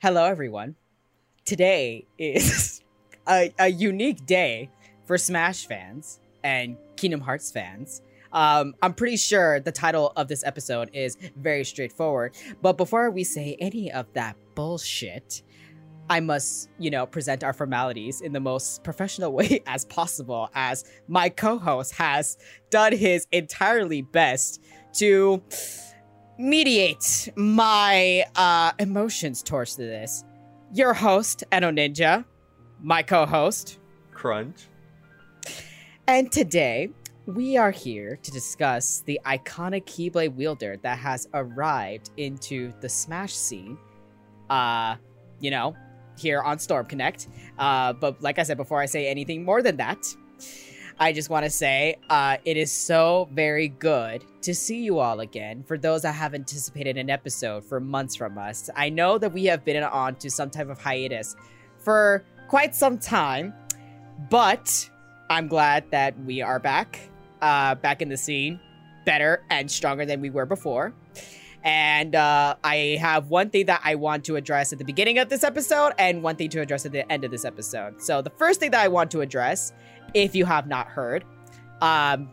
Hello, everyone. Today is a, a unique day for Smash fans and Kingdom Hearts fans. Um, I'm pretty sure the title of this episode is very straightforward. But before we say any of that bullshit, I must, you know, present our formalities in the most professional way as possible, as my co host has done his entirely best to mediate my uh, emotions towards this. Your host, EdoNinja, my co host, Crunch. And today, we are here to discuss the iconic Keyblade wielder that has arrived into the Smash scene. Uh, you know, here on Storm Connect. Uh, but like I said, before I say anything more than that, I just want to say uh, it is so very good to see you all again. For those that have anticipated an episode for months from us, I know that we have been on to some type of hiatus for quite some time, but I'm glad that we are back, uh, back in the scene, better and stronger than we were before. And uh, I have one thing that I want to address at the beginning of this episode, and one thing to address at the end of this episode. So the first thing that I want to address, if you have not heard, um,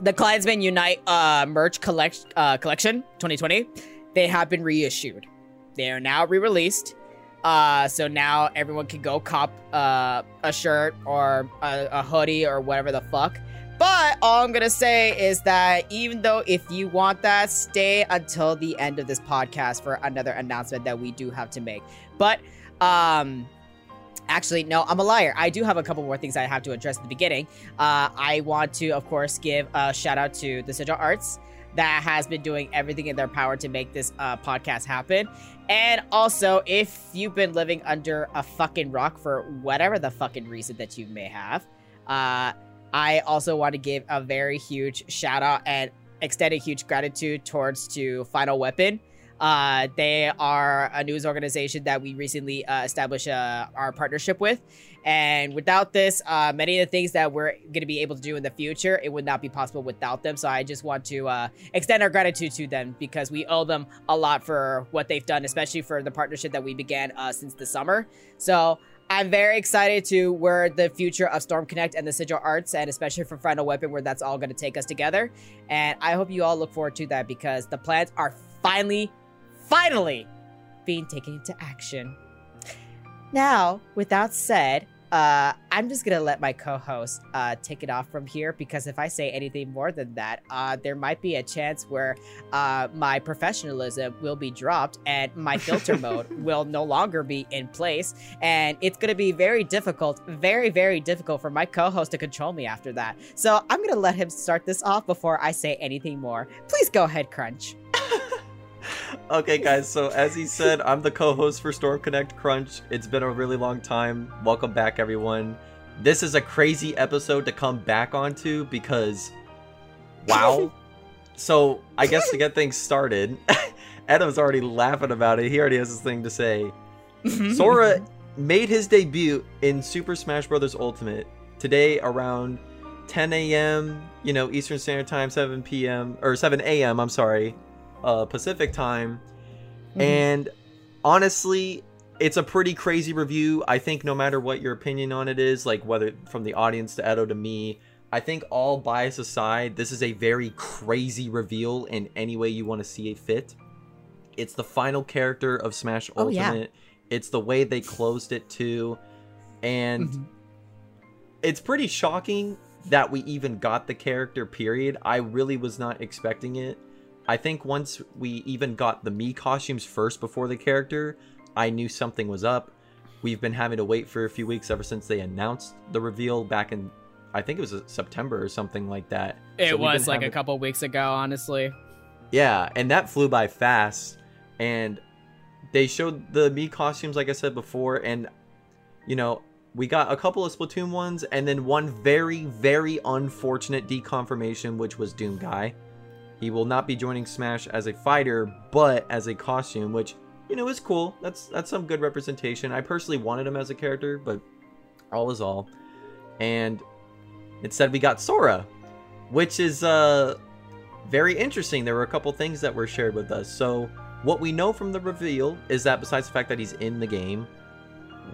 the Clansman Unite uh, merch collect uh, collection 2020, they have been reissued. They are now re-released. Uh, so now everyone can go cop uh, a shirt or a, a hoodie or whatever the fuck. But all I'm gonna say is that even though if you want that, stay until the end of this podcast for another announcement that we do have to make. But um actually no i'm a liar. I do have a couple more things i have to address at the beginning. Uh, i want to of course give a shout out to the sigil arts that has been doing everything in their power to make this uh, podcast happen. And also if you've been living under a fucking rock for whatever the fucking reason that you may have uh, i also want to give a very huge shout out and extend a huge gratitude towards to final weapon uh, they are a news organization that we recently uh, established uh, our partnership with. And without this, uh, many of the things that we're going to be able to do in the future, it would not be possible without them. So I just want to uh, extend our gratitude to them because we owe them a lot for what they've done, especially for the partnership that we began uh, since the summer. So I'm very excited to where the future of Storm Connect and the Sigil Arts, and especially for Final Weapon, where that's all going to take us together. And I hope you all look forward to that because the plans are finally finally being taken into action. Now, with that said, uh, I'm just gonna let my co-host uh, take it off from here because if I say anything more than that, uh, there might be a chance where uh, my professionalism will be dropped and my filter mode will no longer be in place, and it's gonna be very difficult, very very difficult for my co-host to control me after that. So I'm gonna let him start this off before I say anything more. Please go ahead, Crunch. Okay, guys, so as he said, I'm the co host for Storm Connect Crunch. It's been a really long time. Welcome back, everyone. This is a crazy episode to come back onto because, wow. so, I guess to get things started, Adam's already laughing about it. He already has his thing to say. Sora made his debut in Super Smash Bros. Ultimate today around 10 a.m., you know, Eastern Standard Time, 7 p.m., or 7 a.m., I'm sorry, uh, Pacific time. Mm-hmm. And honestly, it's a pretty crazy review. I think no matter what your opinion on it is, like whether from the audience to Edo to me, I think all bias aside, this is a very crazy reveal in any way you want to see it fit. It's the final character of Smash Oh, yeah. Ultimate. It's the way they closed it too. And Mhm. it's pretty shocking that we even got the character period. I really was not expecting it. I think once we even got the Mii costumes first before the character, I knew something was up. We've been having to wait for a few weeks ever since they announced the reveal back in I think it was uh, September or something like that. It So was like a couple weeks ago, honestly. yeah, and that flew by fast. And they showed the Mii costumes, like I said before, and you know, we got a couple of Splatoon ones, and then one very, very unfortunate deconfirmation, which was Doom Guy. He will not be joining Smash as a fighter, but as a costume, which you know is cool. That's that's some good representation. I personally wanted him as a character, but all is all. And instead, we got Sora, which is uh very interesting. There were a couple things that were shared with us. So what we know from the reveal is that besides the fact that he's in the game,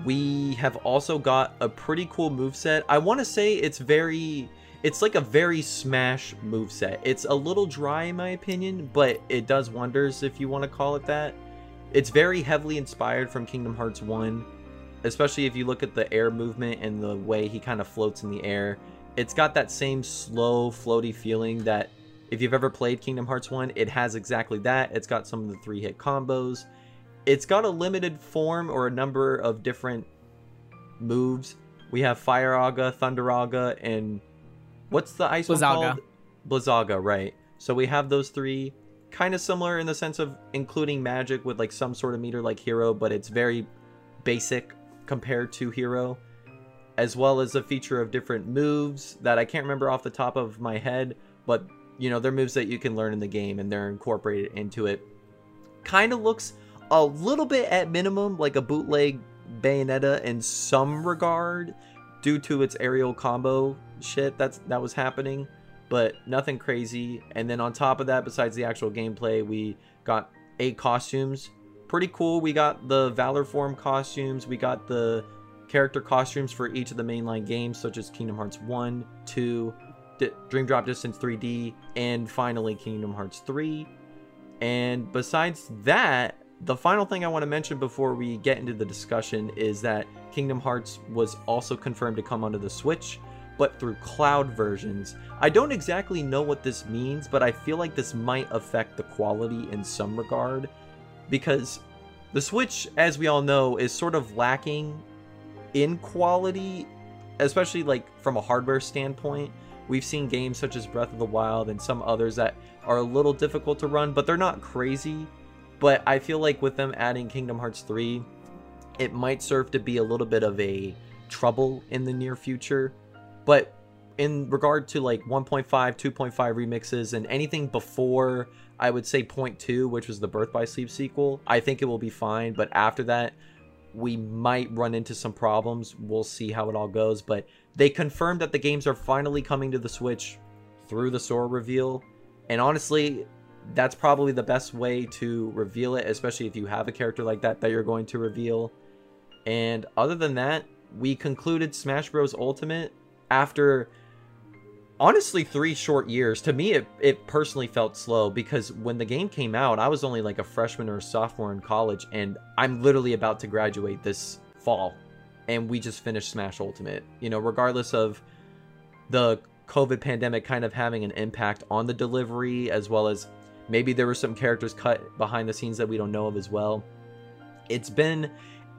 we have also got a pretty cool move set. I want to say it's very it's like a very smash move set. It's a little dry in my opinion, but it does wonders if you want to call it that. It's very heavily inspired from Kingdom Hearts 1, especially if you look at the air movement and the way he kind of floats in the air. It's got that same slow, floaty feeling that if you've ever played Kingdom Hearts 1, it has exactly that. It's got some of the three hit combos. It's got a limited form or a number of different moves. We have Fire Thunder Aga, and what's the ice one called? Blizzaga, right. So we have those three kind of similar in the sense of including magic with like some sort of meter like hero, but it's very basic compared to hero as well as a feature of different moves that I can't remember off the top of my head, but you know, they're moves that you can learn in the game and they're incorporated into it. Kind of looks a little bit at minimum like a bootleg Bayonetta in some regard due to its aerial combo shit that's that was happening, but nothing crazy. And then on top of that besides the actual gameplay, we got eight costumes. Pretty cool. We got the Valor form costumes, we got the character costumes for each of the mainline games, such as Kingdom Hearts 1, 2, D- Dream Drop Distance 3D, and finally Kingdom Hearts 3. And besides that, the final thing I want to mention before we get into the discussion is that Kingdom Hearts was also confirmed to come onto the Switch, but through cloud versions. I don't exactly know what this means, but I feel like this might affect the quality in some regard because the Switch, as we all know, is sort of lacking in quality, especially like from a hardware standpoint. We've seen games such as Breath of the Wild and some others that are a little difficult to run, but they're not crazy. But I feel like with them adding Kingdom Hearts 3, it might serve to be a little bit of a trouble in the near future. But in regard to like 1.5, 2.5 remixes and anything before I would say 0.2, which was the Birth by Sleep sequel, I think it will be fine. But after that, we might run into some problems. We'll see how it all goes. But they confirmed that the games are finally coming to the Switch through the Sora reveal. And honestly, that's probably the best way to reveal it, especially if you have a character like that that you're going to reveal. And other than that, we concluded Smash Bros. Ultimate after honestly three short years. To me, it, it personally felt slow because when the game came out, I was only like a freshman or a sophomore in college, and I'm literally about to graduate this fall. And we just finished Smash Ultimate. You know, regardless of the COVID pandemic kind of having an impact on the delivery, as well as maybe there were some characters cut behind the scenes that we don't know of as well. It's been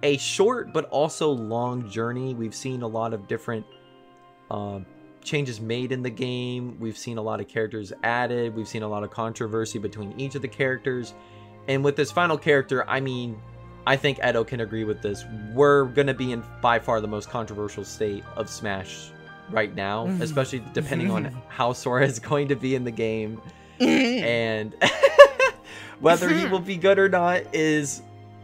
a short but also long journey. We've seen a lot of different uh, changes made in the game. We've seen a lot of characters added. We've seen a lot of controversy between each of the characters. And with this final character, I mean, I think Edo can agree with this. We're going to be in by far the most controversial state of Smash right now, especially depending on how Sora is going to be in the game. And whether he will be good or not is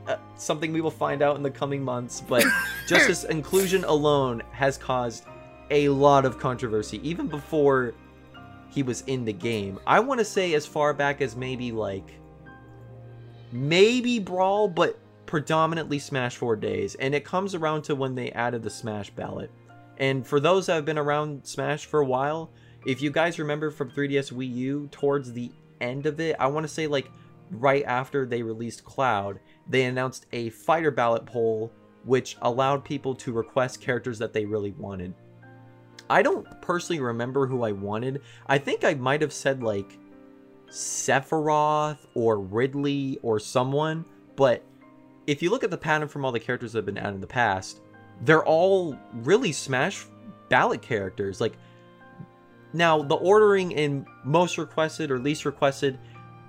uh, something we will find out in the coming months. But just this inclusion alone has caused a lot of controversy, even before he was in the game. I want to say as far back as maybe like maybe Brawl, but predominantly Smash 4 days. And it comes around to when they added the Smash ballot. And for those that have been around Smash for a while, if you guys remember from 3DS Wii U, towards the end of it, I want to say like right after they released Cloud, they announced a fighter ballot poll which allowed people to request characters that they really wanted. I don't personally remember who I wanted. I think I might have said like Sephiroth or Ridley or someone, but if you look at the pattern from all the characters that have been added in the past, they're all really Smash ballot characters. Like now, the ordering in most requested or least requested,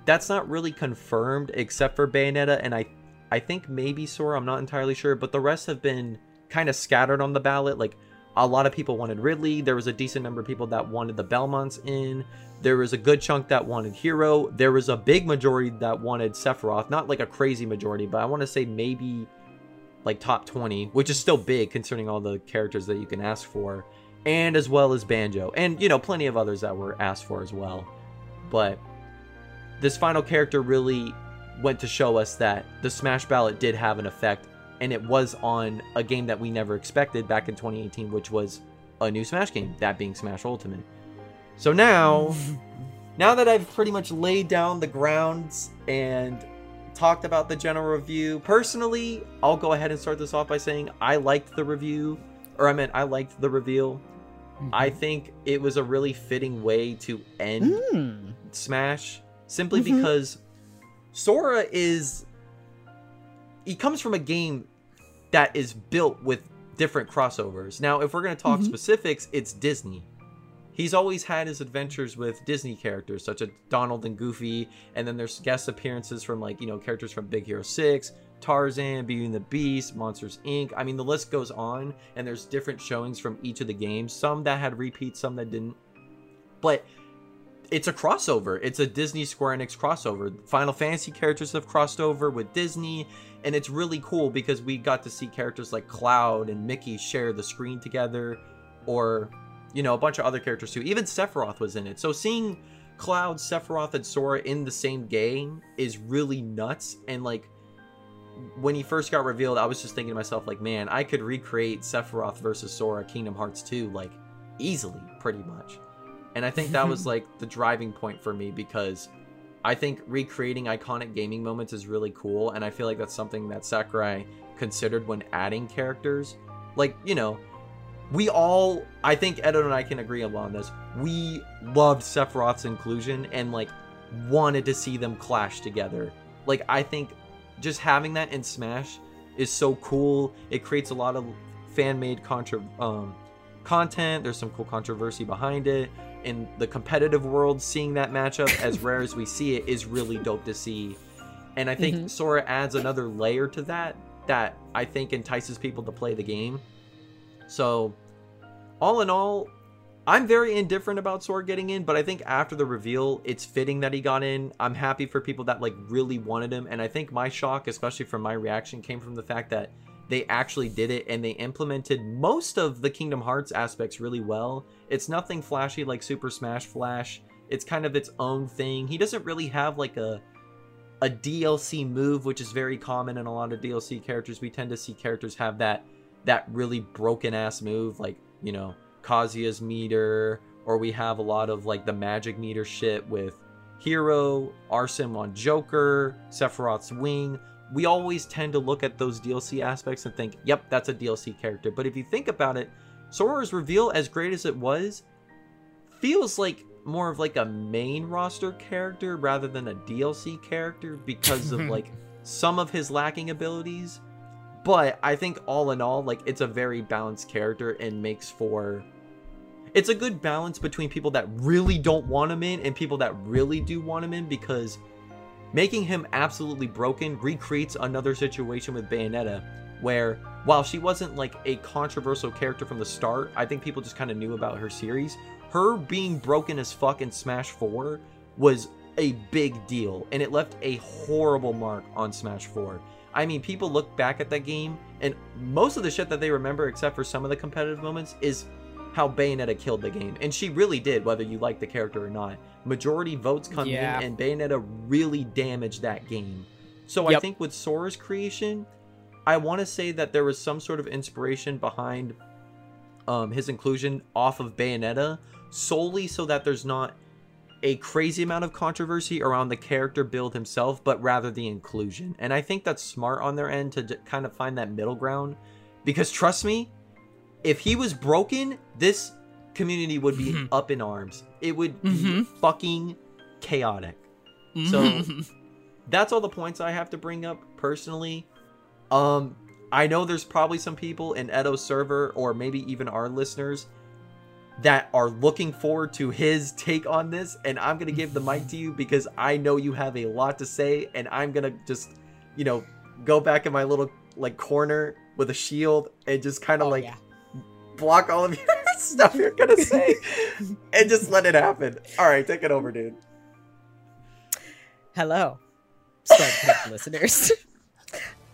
that's not really confirmed except for Bayonetta and I I think maybe Sora, I'm not entirely sure, but the rest have been kind of scattered on the ballot. Like a lot of people wanted Ridley, there was a decent number of people that wanted the Belmonts in. There was a good chunk that wanted Hero. There was a big majority that wanted Sephiroth, not like a crazy majority, but I want to say maybe like top 20, which is still big concerning all the characters that you can ask for, and as well as Banjo, and you know, plenty of others that were asked for as well. But this final character really went to show us that the Smash ballot did have an effect, and it was on a game that we never expected back in 2018, which was a new Smash game, that being Smash Ultimate. So now, now that I've pretty much laid down the grounds and talked about the general review, personally, I'll go ahead and start this off by saying I liked the review, or I meant I liked the reveal. I Mm-hmm. think it was a really fitting way to end Mm. Smash simply Mhm. because Sora is he comes from a game that is built with different crossovers. Now, if we're going to talk Mhm. specifics, it's Disney. He's always had his adventures with Disney characters such as Donald and Goofy, and then there's guest appearances from like, you know, characters from Big Hero 6, Tarzan, Beauty and the Beast, Monsters Inc. I mean, the list goes on, and there's different showings from each of the games, some that had repeats, some that didn't. But it's a crossover. It's a Disney Square Enix crossover. Final Fantasy characters have crossed over with Disney, and it's really cool because we got to see characters like Cloud and Mickey share the screen together, or you know, a bunch of other characters too. Even Sephiroth was in it. So seeing Cloud, Sephiroth, and Sora in the same game is really nuts. And like when he first got revealed, I was just thinking to myself, like, man, I could recreate Sephiroth versus Sora Kingdom Hearts 2 like easily, pretty much. And I think that was like the driving point for me because I think recreating iconic gaming moments is really cool, and I feel like that's something that Sakurai considered when adding characters. Like, you know, we all, I think Edo and I can agree a lot on this. We loved Sephiroth's inclusion and like wanted to see them clash together. Like, I think just having that in Smash is so cool. It creates a lot of fan made contra- um, content. There's some cool controversy behind it. In the competitive world, seeing that matchup as rare as we see it is really dope to see. And I think Mhm. Sora adds another layer to that that I think entices people to play the game. So, all in all, I'm very indifferent about Sora getting in, but I think after the reveal, it's fitting that he got in. I'm happy for people that like really wanted him, and I think my shock, especially from my reaction, came from the fact that they actually did it and they implemented most of the Kingdom Hearts aspects really well. It's nothing flashy like Super Smash Flash. It's kind of its own thing. He doesn't really have like a a DLC move, which is very common in a lot of DLC characters. We tend to see characters have that that really broken ass move, like you know Kazuya's meter, or we have a lot of like the magic meter shit with Hero, Arsene on Joker, Sephiroth's Wing. We always tend to look at those DLC aspects and think, yep, that's a DLC character. But if you think about it, Sora's reveal, as great as it was, feels like more of like a main roster character rather than a DLC character because of like some of his lacking abilities. But I think all in all, like it's a very balanced character and makes for it's a good balance between people that really don't want him in and people that really do want him in because making him absolutely broken recreates another situation with Bayonetta where while she wasn't like a controversial character from the start, I think people just kind of knew about her series. Her being broken as fuck in Smash 4 was a big deal and it left a horrible mark on Smash 4. I mean, people look back at that game and most of the shit that they remember except for some of the competitive moments is how Bayonetta killed the game. And she really did, whether you like the character or not. Majority votes come Yeah. in, and Bayonetta really damaged that game. So I think with Sora's creation, I want to say that there was some sort of inspiration behind um, his inclusion off of Bayonetta, solely so that there's not a crazy amount of controversy around the character build himself, but rather the inclusion. And I think that's smart on their end to kind of find that middle ground. Because trust me, if he was broken, this community would be Mhm. up in arms. It would be Mhm. fucking chaotic. So that's all the points I have to bring up personally. Um, I know there's probably some people in Edo's server or maybe even our listeners that are looking forward to his take on this, and I'm gonna give the mic to you because I know you have a lot to say, and I'm gonna just, you know, go back in my little like corner with a shield and just kind of Oh, like yeah. block all of your stuff you're gonna say and just let it happen. All right, take it over, dude. Hello, listeners.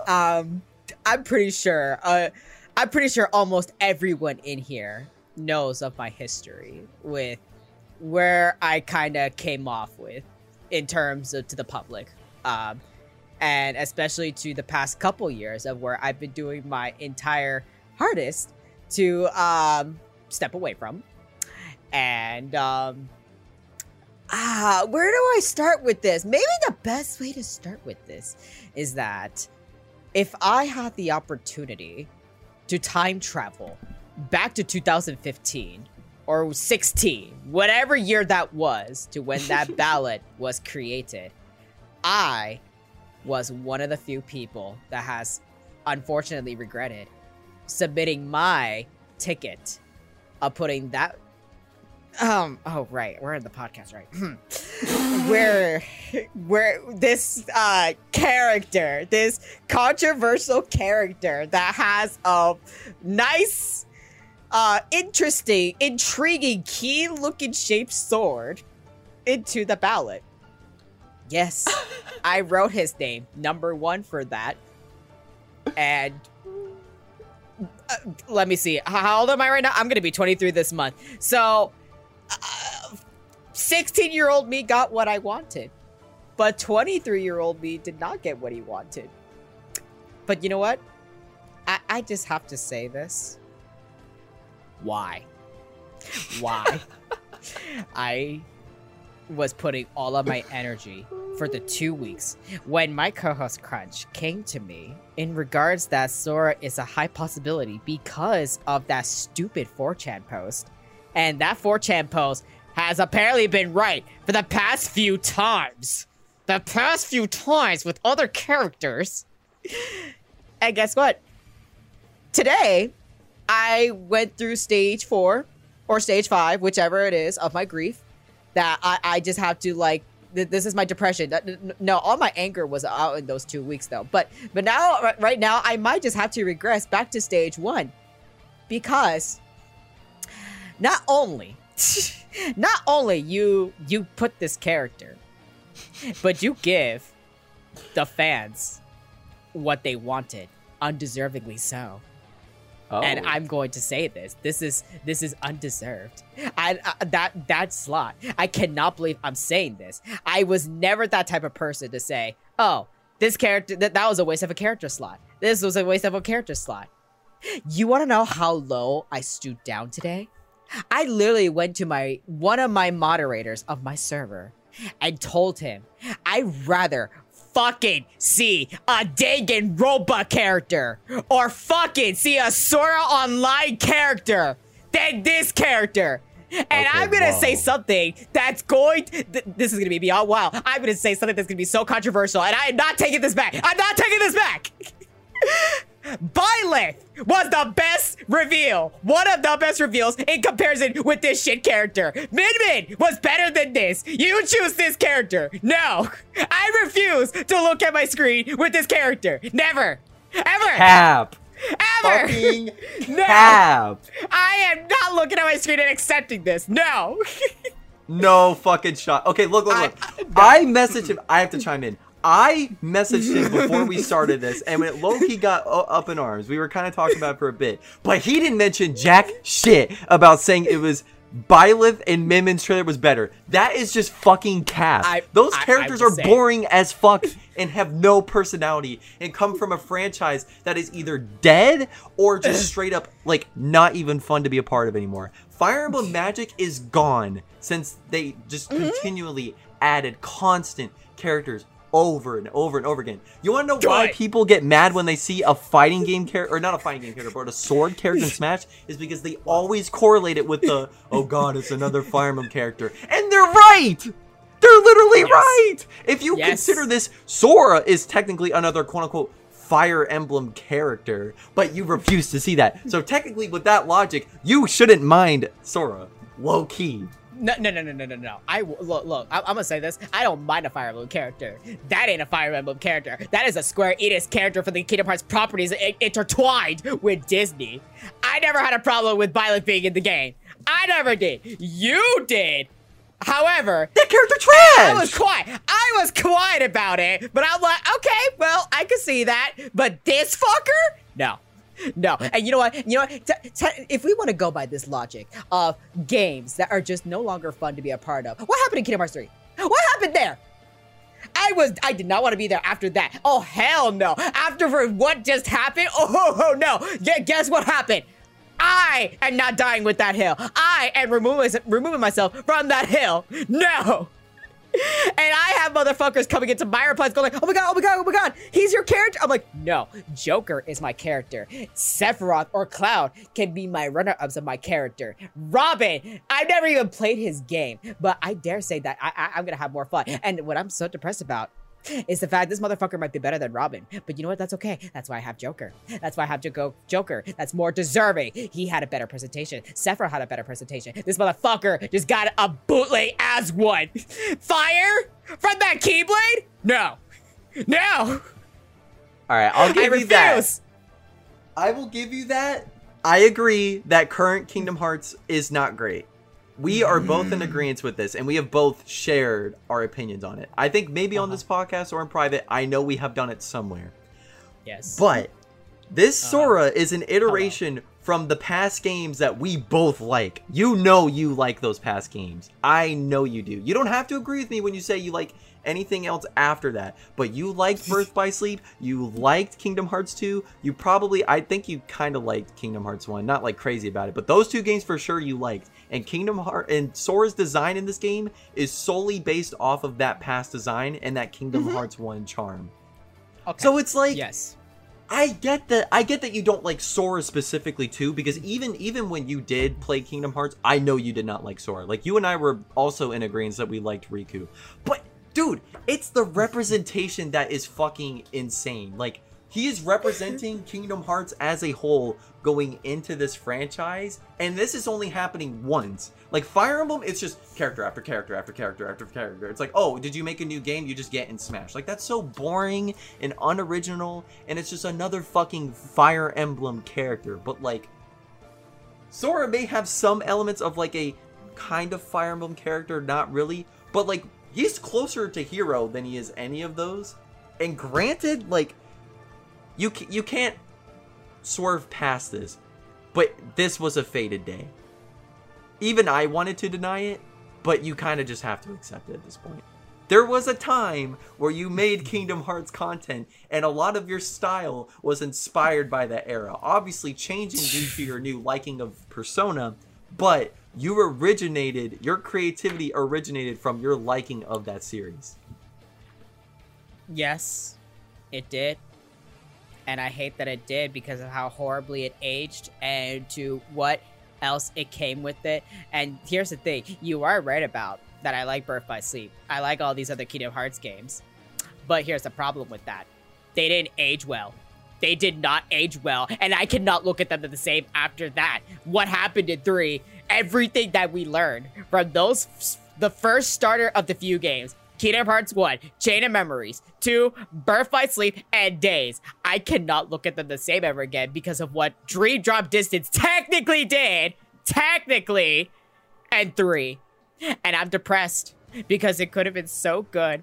um, I'm pretty sure. Uh, I'm pretty sure almost everyone in here knows of my history with where I kind of came off with in terms of to the public. Um, and especially to the past couple years of where I've been doing my entire hardest to um, step away from. And um, ah, where do I start with this? Maybe the best way to start with this is that if I had the opportunity to time travel back to 2015 or 16, whatever year that was, to when that ballot was created, I was one of the few people that has unfortunately regretted submitting my ticket of putting that um oh right we're in the podcast right? Where where this uh character this controversial character that has a nice uh interesting intriguing keen looking shaped sword into the ballot yes i wrote his name number one for that and uh, let me see how old am i right now i'm gonna be 23 this month so 16 year old me got what I wanted, but 23 year old me did not get what he wanted. But you know what? I, I just have to say this. Why? Why? I was putting all of my energy for the two weeks when my co-host Crunch came to me in regards that Sora is a high possibility because of that stupid 4chan post. And that 4chan post has apparently been right for the past few times. The past few times with other characters. And guess what? Today, I went through stage four or stage five, whichever it is, of my grief. That I, I just have to like. th- This is my depression. That- No, all my anger was out in those two weeks, though. But but now, ri- right now, I might just have to regress back to stage one, because not only not only you you put this character but you give the fans what they wanted undeservingly so Oh. and i'm going to say this. This is this is undeserved. I, I that that slot i cannot believe i'm saying this. I was never that type of person to say oh this character that, that was a waste of a character slot. This was a waste of a character slot. You want to know how low i stooped down today? I literally went to my one of my moderators of my server and told him I'd rather fucking see a Danganronpa character or fucking see a Sword Art Online character than this character. And Okay, I'm gonna say something that's going. th- this is gonna be beyond wow. I'm gonna say something that's gonna be so controversial, and I am not taking this back. I'm not taking this back. Byleth was the best reveal. One of the best reveals in comparison with this shit character. Min Min was better than this. You choose this character. No. I refuse to look at my screen with this character. Never. Ever. cap. Ever. Fucking No. cap. I am not looking at my screen and accepting this. No. No fucking shot. Okay, look, look, I- look. I, messaged him. I have to chime in. I messaged him before we started this, and when Loki got up in arms, we were kind of talking about it for a bit. But he didn't mention jack shit about saying it was Byleth and Minmin's trailer was better. That is just fucking cap. I- Those I- characters I'm are saying. boring as fuck and have no personality and come from a franchise that is either dead or just straight up like not even fun to be a part of anymore. Fire Emblem Magic is gone since they just Mm-hmm. continually added constant characters over and over and over again. You want to know why people get mad when they see a fighting game character or not a fighting game character, but a sword character in Smash is because they always correlate it with the oh god, it's another Fire Emblem character. And they're right. They're literally Yes. right. If you Yes. consider this Sora is technically another quote unquote Fire Emblem character, but you refuse to see that. So technically with that logic, you shouldn't mind Sora. Low key. No, no, no, no, no, no, no. I look, look. I, I'm gonna say this. I don't mind a Fire Emblem character. That ain't a Fire Emblem character. That is a Square Enix character for the Kingdom Hearts properties intertwined with Disney. I never had a problem with Byleth being in the game. I never did. You did. However, That character trash. I was quiet. I was quiet about it, but I'm like, okay, well, I can see that. But this fucker, no. No, and you know what? You know what? If we want to go by this logic of games that are just no longer fun to be a part of, what happened in Kingdom Hearts 3? What happened there? I was I did not want to be there after that. Oh hell no. After what just happened? Oh, oh no. Yeah, guess what happened? I am not dying with that hill. I am removing removing myself from that hill. No. And I have motherfuckers coming into my replies going like, oh my god, oh my god, oh my god, he's your character. I'm like, no, Joker is my character. Sephiroth or Cloud can be my runner-ups of my character. Robin, I've never even played his game, but I dare say that I, I, I'm gonna have more fun. And what I'm so depressed about is the fact this motherfucker might be better than Robin. But you know what? That's okay. That's why I have Joker. That's why I have to go Joker. That's more deserving. He had a better presentation. Sephiroth had a better presentation. This motherfucker just got a bootleg as one. Fire from that Keyblade? No. No. All right, I'll give I you refuse. that. I will give you that. I agree that current Kingdom Hearts is not great. We are both in agreement with this, and we have both shared our opinions on it. I think maybe on Uh-huh. this podcast or in private, I know we have done it somewhere. Yes. But this Uh-huh. Sora is an iteration from the past games that we both like. You know you like those past games. I know you do. You don't have to agree with me when you say you like anything else after that. But you liked Birth by Sleep, you liked Kingdom Hearts 2, you probably I think you kind of liked Kingdom Hearts 1, not like crazy about it, but those two games for sure you liked. And Kingdom Heart and Sora's design in this game is solely based off of that past design and that Kingdom Mhm. Hearts 1 charm. okay. So it's like yes. I get that. I get that you don't like Sora specifically too, because even even when you did play Kingdom Hearts, I know you did not like Sora. Like you and I were also in agreement that we liked Riku, but dude, it's the representation that is fucking insane. Like he is representing Kingdom Hearts as a whole going into this franchise, and this is only happening once. Like Fire Emblem, it's just character after character after character after character. It's like, oh, did you make a new game? You just get in Smash. Like that's so boring and unoriginal, and it's just another fucking Fire Emblem character. But like, Sora may have some elements of like a kind of Fire Emblem character, not really, but like he's closer to Hero than he is any of those. And granted, like you you can't swerve past this, but this was a fated day. Even I wanted to deny it, but you kind of just have to accept it at this point. There was a time where you made Kingdom Hearts content, and a lot of your style was inspired by that era. Obviously, changing due to your new liking of Persona, but you originated, your creativity originated from your liking of that series. Yes, it did. And I hate that it did because of how horribly it aged and to what else it came with it. And here's the thing you are right about that I like Birth by Sleep. I like all these other Kingdom Hearts games. But here's the problem with that they didn't age well. They did not age well, and I cannot look at them the same after that. What happened in three, everything that we learned from those, the first starter of the few games, Kingdom Hearts 1, Chain of Memories, 2, Birth by Sleep, and Days. I cannot look at them the same ever again because of what Dream Drop Distance technically did, technically, and 3. And I'm depressed because it could have been so good.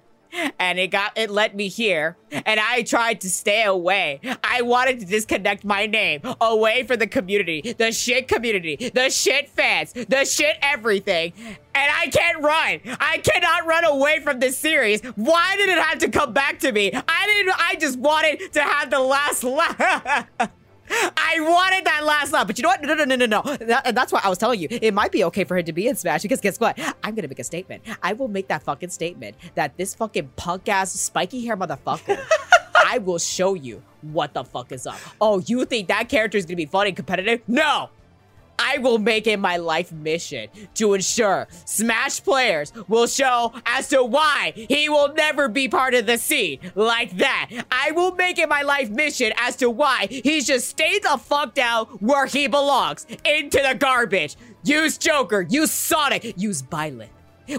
And it got it led me here, and I tried to stay away. I wanted to disconnect my name away from the community, the shit community, the shit fans, the shit everything. And I can't run. I cannot run away from this series. Why did it have to come back to me? I didn't. I just wanted to have the last laugh. I wanted that last laugh, but you know what? No, no, no, no, no. That- that's why I was telling you it might be okay for him to be in Smash because guess what? I'm gonna make a statement. I will make that fucking statement that this fucking punk ass spiky hair motherfucker. I will show you what the fuck is up. Oh, you think that character is gonna be fun and competitive? No. I will make it my life mission to ensure Smash players will show as to why he will never be part of the scene like that. I will make it my life mission as to why he should stay the fuck down where he belongs into the garbage. Use Joker, use Sonic, use Byleth.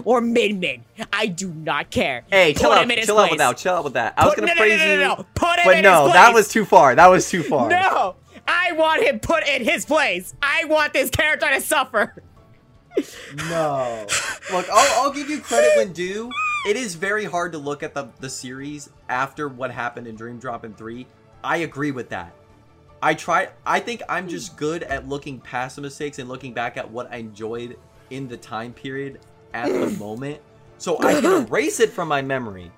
Or Min Min. I do not care. Hey, chill out, chill out with that, chill out with that. I was gonna no, praise no, no, you, no, no. Put him but no, that was too far. That was too far. No! I want him put in his place. I want this character to suffer. No. Look, I'll, I'll give you credit when due. It is very hard to look at the, the series after what happened in Dream Drop in 3. I agree with that. I try I think I'm just good at looking past the mistakes and looking back at what I enjoyed in the time period at the moment. So I can erase it from my memory.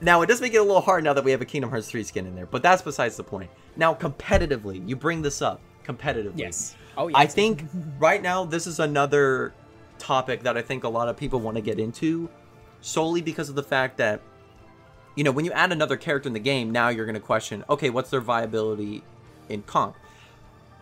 Now it does make it a little hard now that we have a Kingdom Hearts 3 skin in there, but that's besides the point. Now competitively, you bring this up competitively. Yes. Oh, yes. I think right now this is another topic that I think a lot of people want to get into solely because of the fact that you know, when you add another character in the game, now you're going to question, okay, what's their viability in comp?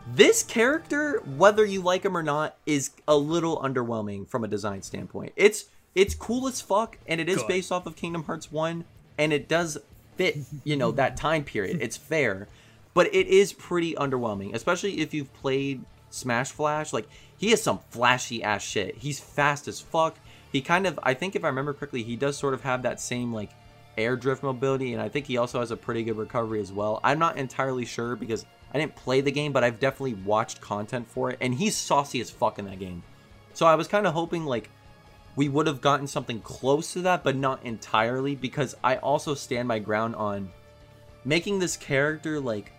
This character, whether you like him or not, is a little underwhelming from a design standpoint. It's it's cool as fuck and it is Good. based off of Kingdom Hearts 1 and it does fit, you know, that time period. It's fair, but it is pretty underwhelming, especially if you've played Smash Flash. Like he has some flashy ass shit. He's fast as fuck. He kind of I think if I remember correctly, he does sort of have that same like air drift mobility and I think he also has a pretty good recovery as well. I'm not entirely sure because I didn't play the game, but I've definitely watched content for it and he's saucy as fuck in that game. So I was kind of hoping like we would have gotten something close to that, but not entirely, because I also stand my ground on making this character like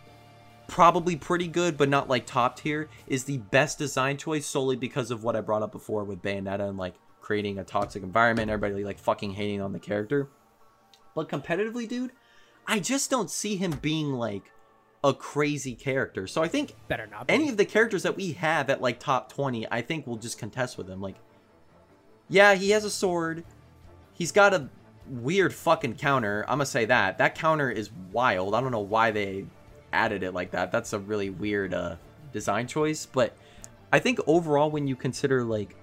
probably pretty good, but not like top tier, is the best design choice solely because of what I brought up before with Bayonetta and like creating a toxic environment, everybody like fucking hating on the character. But competitively, dude, I just don't see him being like a crazy character. So I think better not. Be. any of the characters that we have at like top 20 i think will just contest with him like yeah he has a sword he's got a weird fucking counter i'm gonna say that that counter is wild i don't know why they added it like that that's a really weird uh design choice but i think overall when you consider like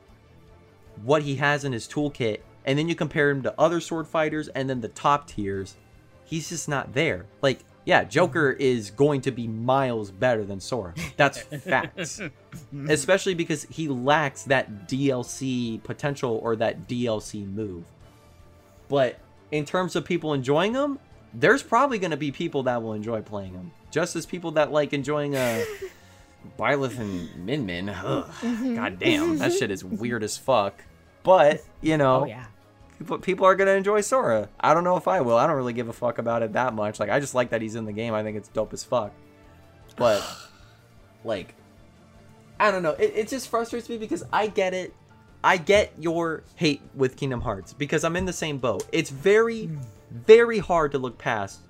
what he has in his toolkit and then you compare him to other sword fighters and then the top tiers he's just not there like yeah, Joker is going to be miles better than Sora. That's facts. Especially because he lacks that DLC potential or that DLC move. But in terms of people enjoying him, there's probably going to be people that will enjoy playing them, Just as people that like enjoying uh, a Byleth and Min Min. Ugh, mm-hmm. God damn, that mm-hmm. shit is weird as fuck. But, you know, Oh yeah. people, people are gonna enjoy Sora. I don't know if I will. I don't really give a fuck about it that much. Like I just like that he's in the game. I think it's dope as fuck. But like, I don't know. It, it just frustrates me because I get it. I get your hate with Kingdom Hearts because I'm in the same boat. It's very, mm. Very hard to look past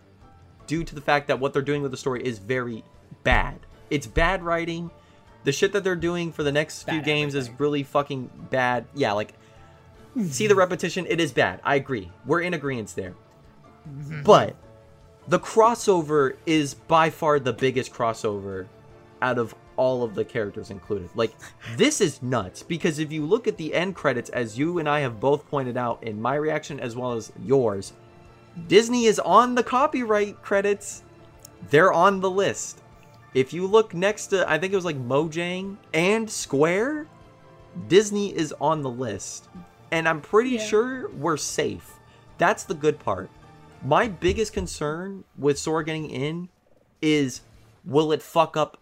due to the fact that what they're doing with the story is very bad. It's bad writing. The shit that they're doing for the next few Bad games is really fucking bad. Yeah, like see the repetition. It is bad. I agree. We're in agreement there. Mm-hmm. But the crossover is by far the biggest crossover out of all of the characters included. Like, this is nuts because if you look at the end credits, as you and I have both pointed out in my reaction as well as yours, Disney is on the copyright credits. They're on the list. If you look next to, I think it was like Mojang and Square, Disney is on the list. And I'm pretty Yeah. sure we're safe. That's the good part. My biggest concern with Sora getting in is will it fuck up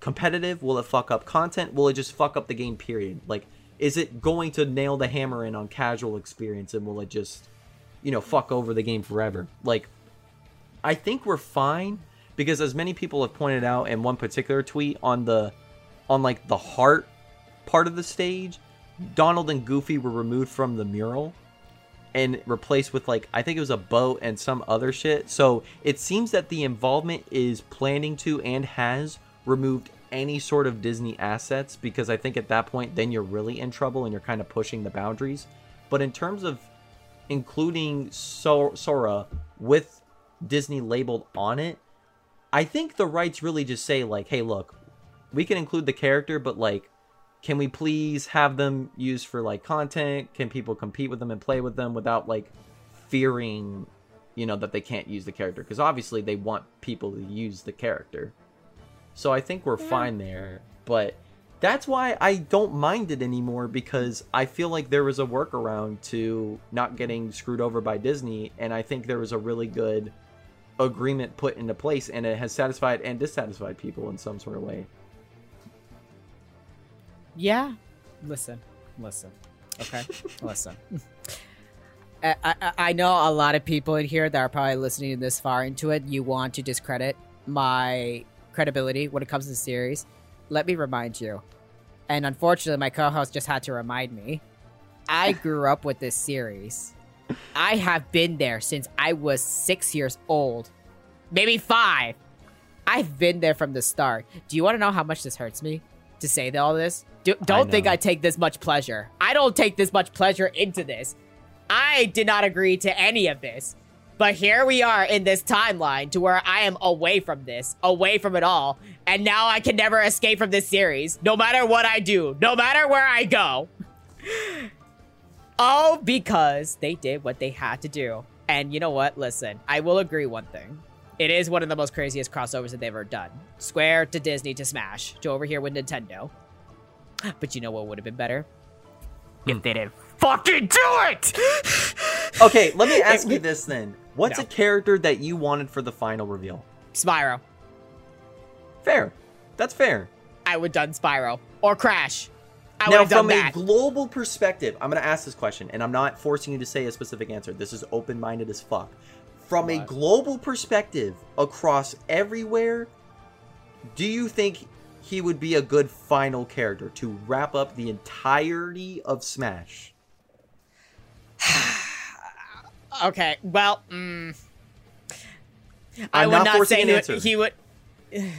competitive? Will it fuck up content? Will it just fuck up the game period? Like is it going to nail the hammer in on casual experience and will it just you know fuck over the game forever? Like I think we're fine because as many people have pointed out in one particular tweet on the on like the heart part of the stage, Donald and Goofy were removed from the mural and replaced with like I think it was a boat and some other shit. So it seems that the involvement is planning to and has removed any sort of Disney assets because I think at that point then you're really in trouble and you're kind of pushing the boundaries. But in terms of including so- Sora with Disney labeled on it, I think the rights really just say like, hey, look, we can include the character, but like, can we please have them used for like content? Can people compete with them and play with them without like fearing, you know, that they can't use the character? Because obviously they want people to use the character. So I think we're fine there, but that's why I don't mind it anymore because I feel like there was a workaround to not getting screwed over by Disney, and I think there was a really good agreement put into place, and it has satisfied and dissatisfied people in some sort of way. Yeah. Listen. Listen. Okay. listen. I, I, I know a lot of people in here that are probably listening this far into it. You want to discredit my credibility when it comes to the series. Let me remind you, and unfortunately, my co-host just had to remind me. I grew up with this series. I have been there since I was six years old, maybe five. I've been there from the start. Do you want to know how much this hurts me to say all this? Do, don't think. I take this much pleasure. I don't take this much pleasure into this. I did not agree to any of this. But here we are in this timeline to where I am away from this, away from it all. And now I can never escape from this series, no matter what I do, no matter where I go. All because they did what they had to do. And you know what? Listen, I will agree one thing. It is one of the most craziest crossovers that they've ever done. Square to Disney to Smash to over here with Nintendo. But you know what would have been better? If they didn't fucking do it! Okay, let me ask you this then. What's No. a character that you wanted for the final reveal? Spyro. Fair. That's fair. I would done Spyro. Or Crash. I now, from that. a global perspective, I'm going to ask this question, and I'm not forcing you to say a specific answer. This is open minded as fuck. From a global perspective, across everywhere, do you think he would be a good final character to wrap up the entirety of Smash? Okay, well, mm, I I'm would not not, say an he would, he would.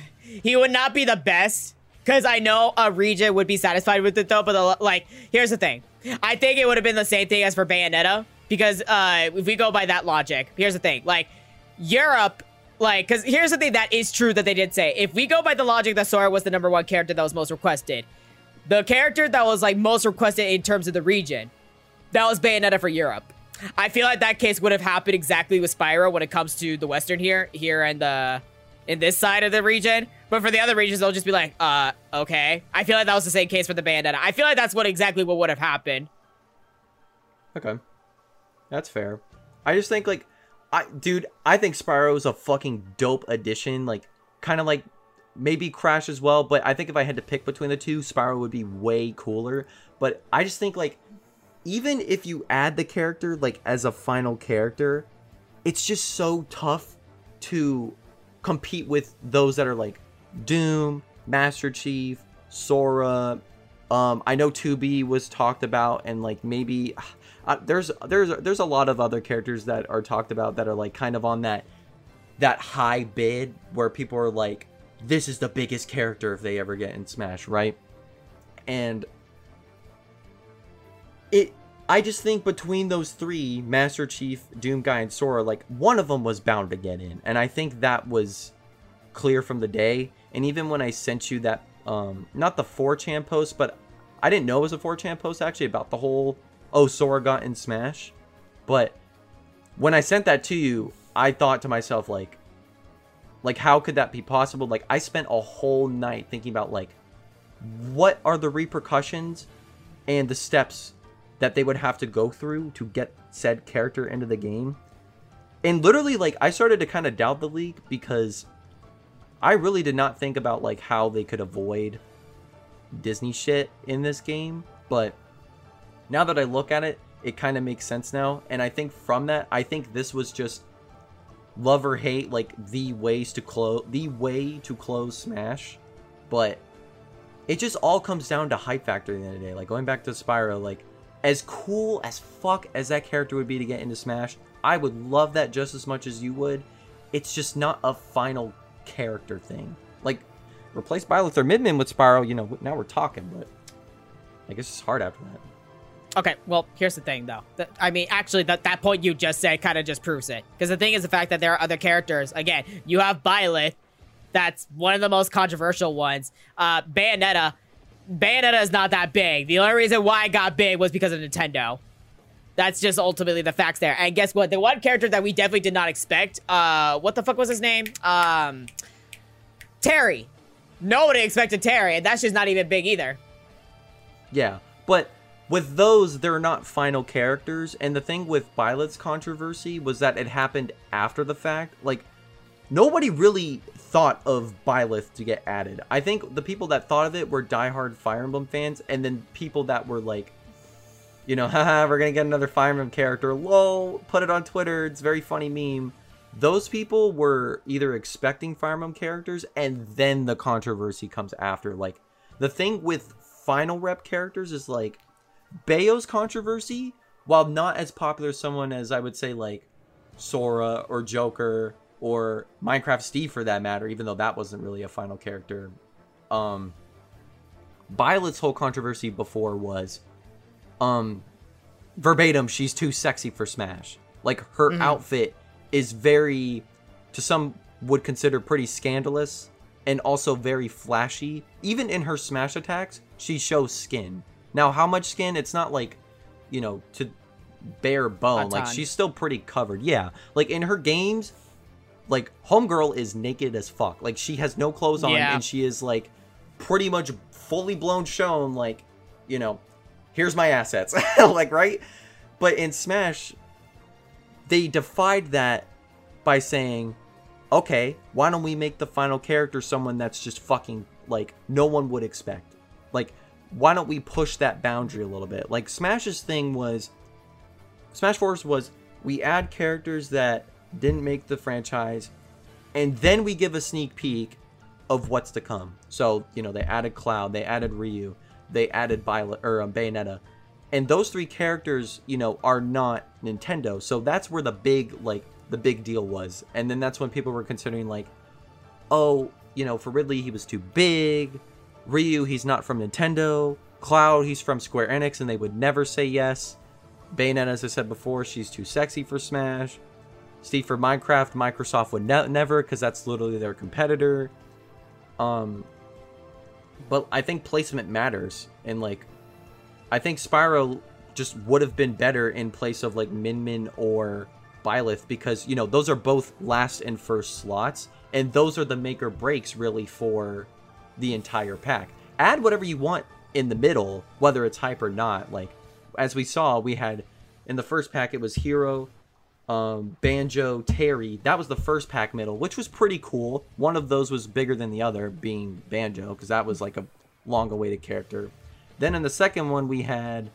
He would not be the best because I know a region would be satisfied with it though. But the, like, here's the thing: I think it would have been the same thing as for Bayonetta because uh, if we go by that logic, here's the thing: like Europe. Like, because here's the thing that is true that they did say. If we go by the logic that Sora was the number one character that was most requested, the character that was like most requested in terms of the region, that was Bayonetta for Europe. I feel like that case would have happened exactly with Spyro when it comes to the Western here, here and the in this side of the region. But for the other regions, they'll just be like, uh, okay. I feel like that was the same case for the bandana. I feel like that's what exactly what would have happened. Okay. That's fair. I just think like I dude, I think Spyro is a fucking dope addition, like kind of like maybe Crash as well, but I think if I had to pick between the two, Spyro would be way cooler. But I just think like even if you add the character like as a final character, it's just so tough to compete with those that are like Doom, Master Chief, Sora. Um, I know 2B was talked about, and like maybe uh, there's there's there's a lot of other characters that are talked about that are like kind of on that that high bid where people are like, this is the biggest character if they ever get in Smash, right? And it I just think between those three, Master Chief, Doom Guy, and Sora, like one of them was bound to get in, and I think that was clear from the day. And even when I sent you that, um, not the 4chan post, but I didn't know it was a 4chan post actually about the whole oh Sora got in Smash, but when I sent that to you, I thought to myself like, like how could that be possible? Like I spent a whole night thinking about like, what are the repercussions and the steps that they would have to go through to get said character into the game. And literally like I started to kind of doubt the league because I really did not think about like how they could avoid Disney shit in this game, but now that I look at it, it kind of makes sense now. And I think from that, I think this was just love or hate like the ways to close the way to close Smash, but it just all comes down to hype factor at the end of the day. Like going back to Spyro, like as cool as fuck as that character would be to get into Smash, I would love that just as much as you would. It's just not a final character thing. Like replace Byleth or Min Min with Spyro, you know, now we're talking, but I guess it's hard after that. Okay, well, here's the thing, though. Th- I mean, actually, that that point you just said kind of just proves it. Because the thing is the fact that there are other characters. Again, you have Byleth. That's one of the most controversial ones. Uh, Bayonetta. Bayonetta is not that big. The only reason why it got big was because of Nintendo. That's just ultimately the facts there. And guess what? The one character that we definitely did not expect. Uh, what the fuck was his name? Um, Terry. Nobody expected Terry, and that's just not even big either. Yeah, but with those, they're not final characters. And the thing with Byleth's controversy was that it happened after the fact. Like, nobody really thought of Byleth to get added. I think the people that thought of it were diehard Fire Emblem fans, and then people that were like, you know, haha, we're gonna get another Fire Emblem character. Lol, put it on Twitter. It's very funny meme. Those people were either expecting Fire Emblem characters, and then the controversy comes after. Like, the thing with final rep characters is like Bayo's controversy while not as popular someone as I would say like Sora or Joker or Minecraft Steve for that matter, even though that wasn't really a final character. Um, Violet's whole controversy before was, um, verbatim, she's too sexy for Smash. Like her Mhm. outfit is very, to some would consider pretty scandalous and also very flashy. Even in her Smash attacks, she shows skin. Now, how much skin? It's not like, you know, to bare bone. Like she's still pretty covered. Yeah, like in her games, like Homegirl is naked as fuck. Like she has no clothes on Yeah. and she is like pretty much fully blown shown like, you know, here's my assets. like right? But in Smash they defied that by saying, "Okay, why don't we make the final character someone that's just fucking like no one would expect?" Like why don't we push that boundary a little bit? Like Smash's thing was Smash 4 was we add characters that didn't make the franchise, and then we give a sneak peek of what's to come. So you know they added Cloud, they added Ryu, they added Byleth or um, Bayonetta, and those three characters you know are not Nintendo. So that's where the big like the big deal was, and then that's when people were considering like, oh, you know, for Ridley he was too big. Ryu, he's not from Nintendo. Cloud, he's from Square Enix, and they would never say yes. Bayonetta, as I said before, she's too sexy for Smash. Steve for Minecraft, Microsoft would ne- never, because that's literally their competitor. Um, but I think placement matters, and like, I think Spyro just would have been better in place of like Min Min or Byleth because you know those are both last and first slots, and those are the make or breaks really for the entire pack. Add whatever you want in the middle, whether it's hype or not. Like as we saw, we had in the first pack it was Hero, um, Banjo, Terry. That was the first pack middle, which was pretty cool. One of those was bigger than the other, being Banjo, because that was like a long-awaited character. Then in the second one we had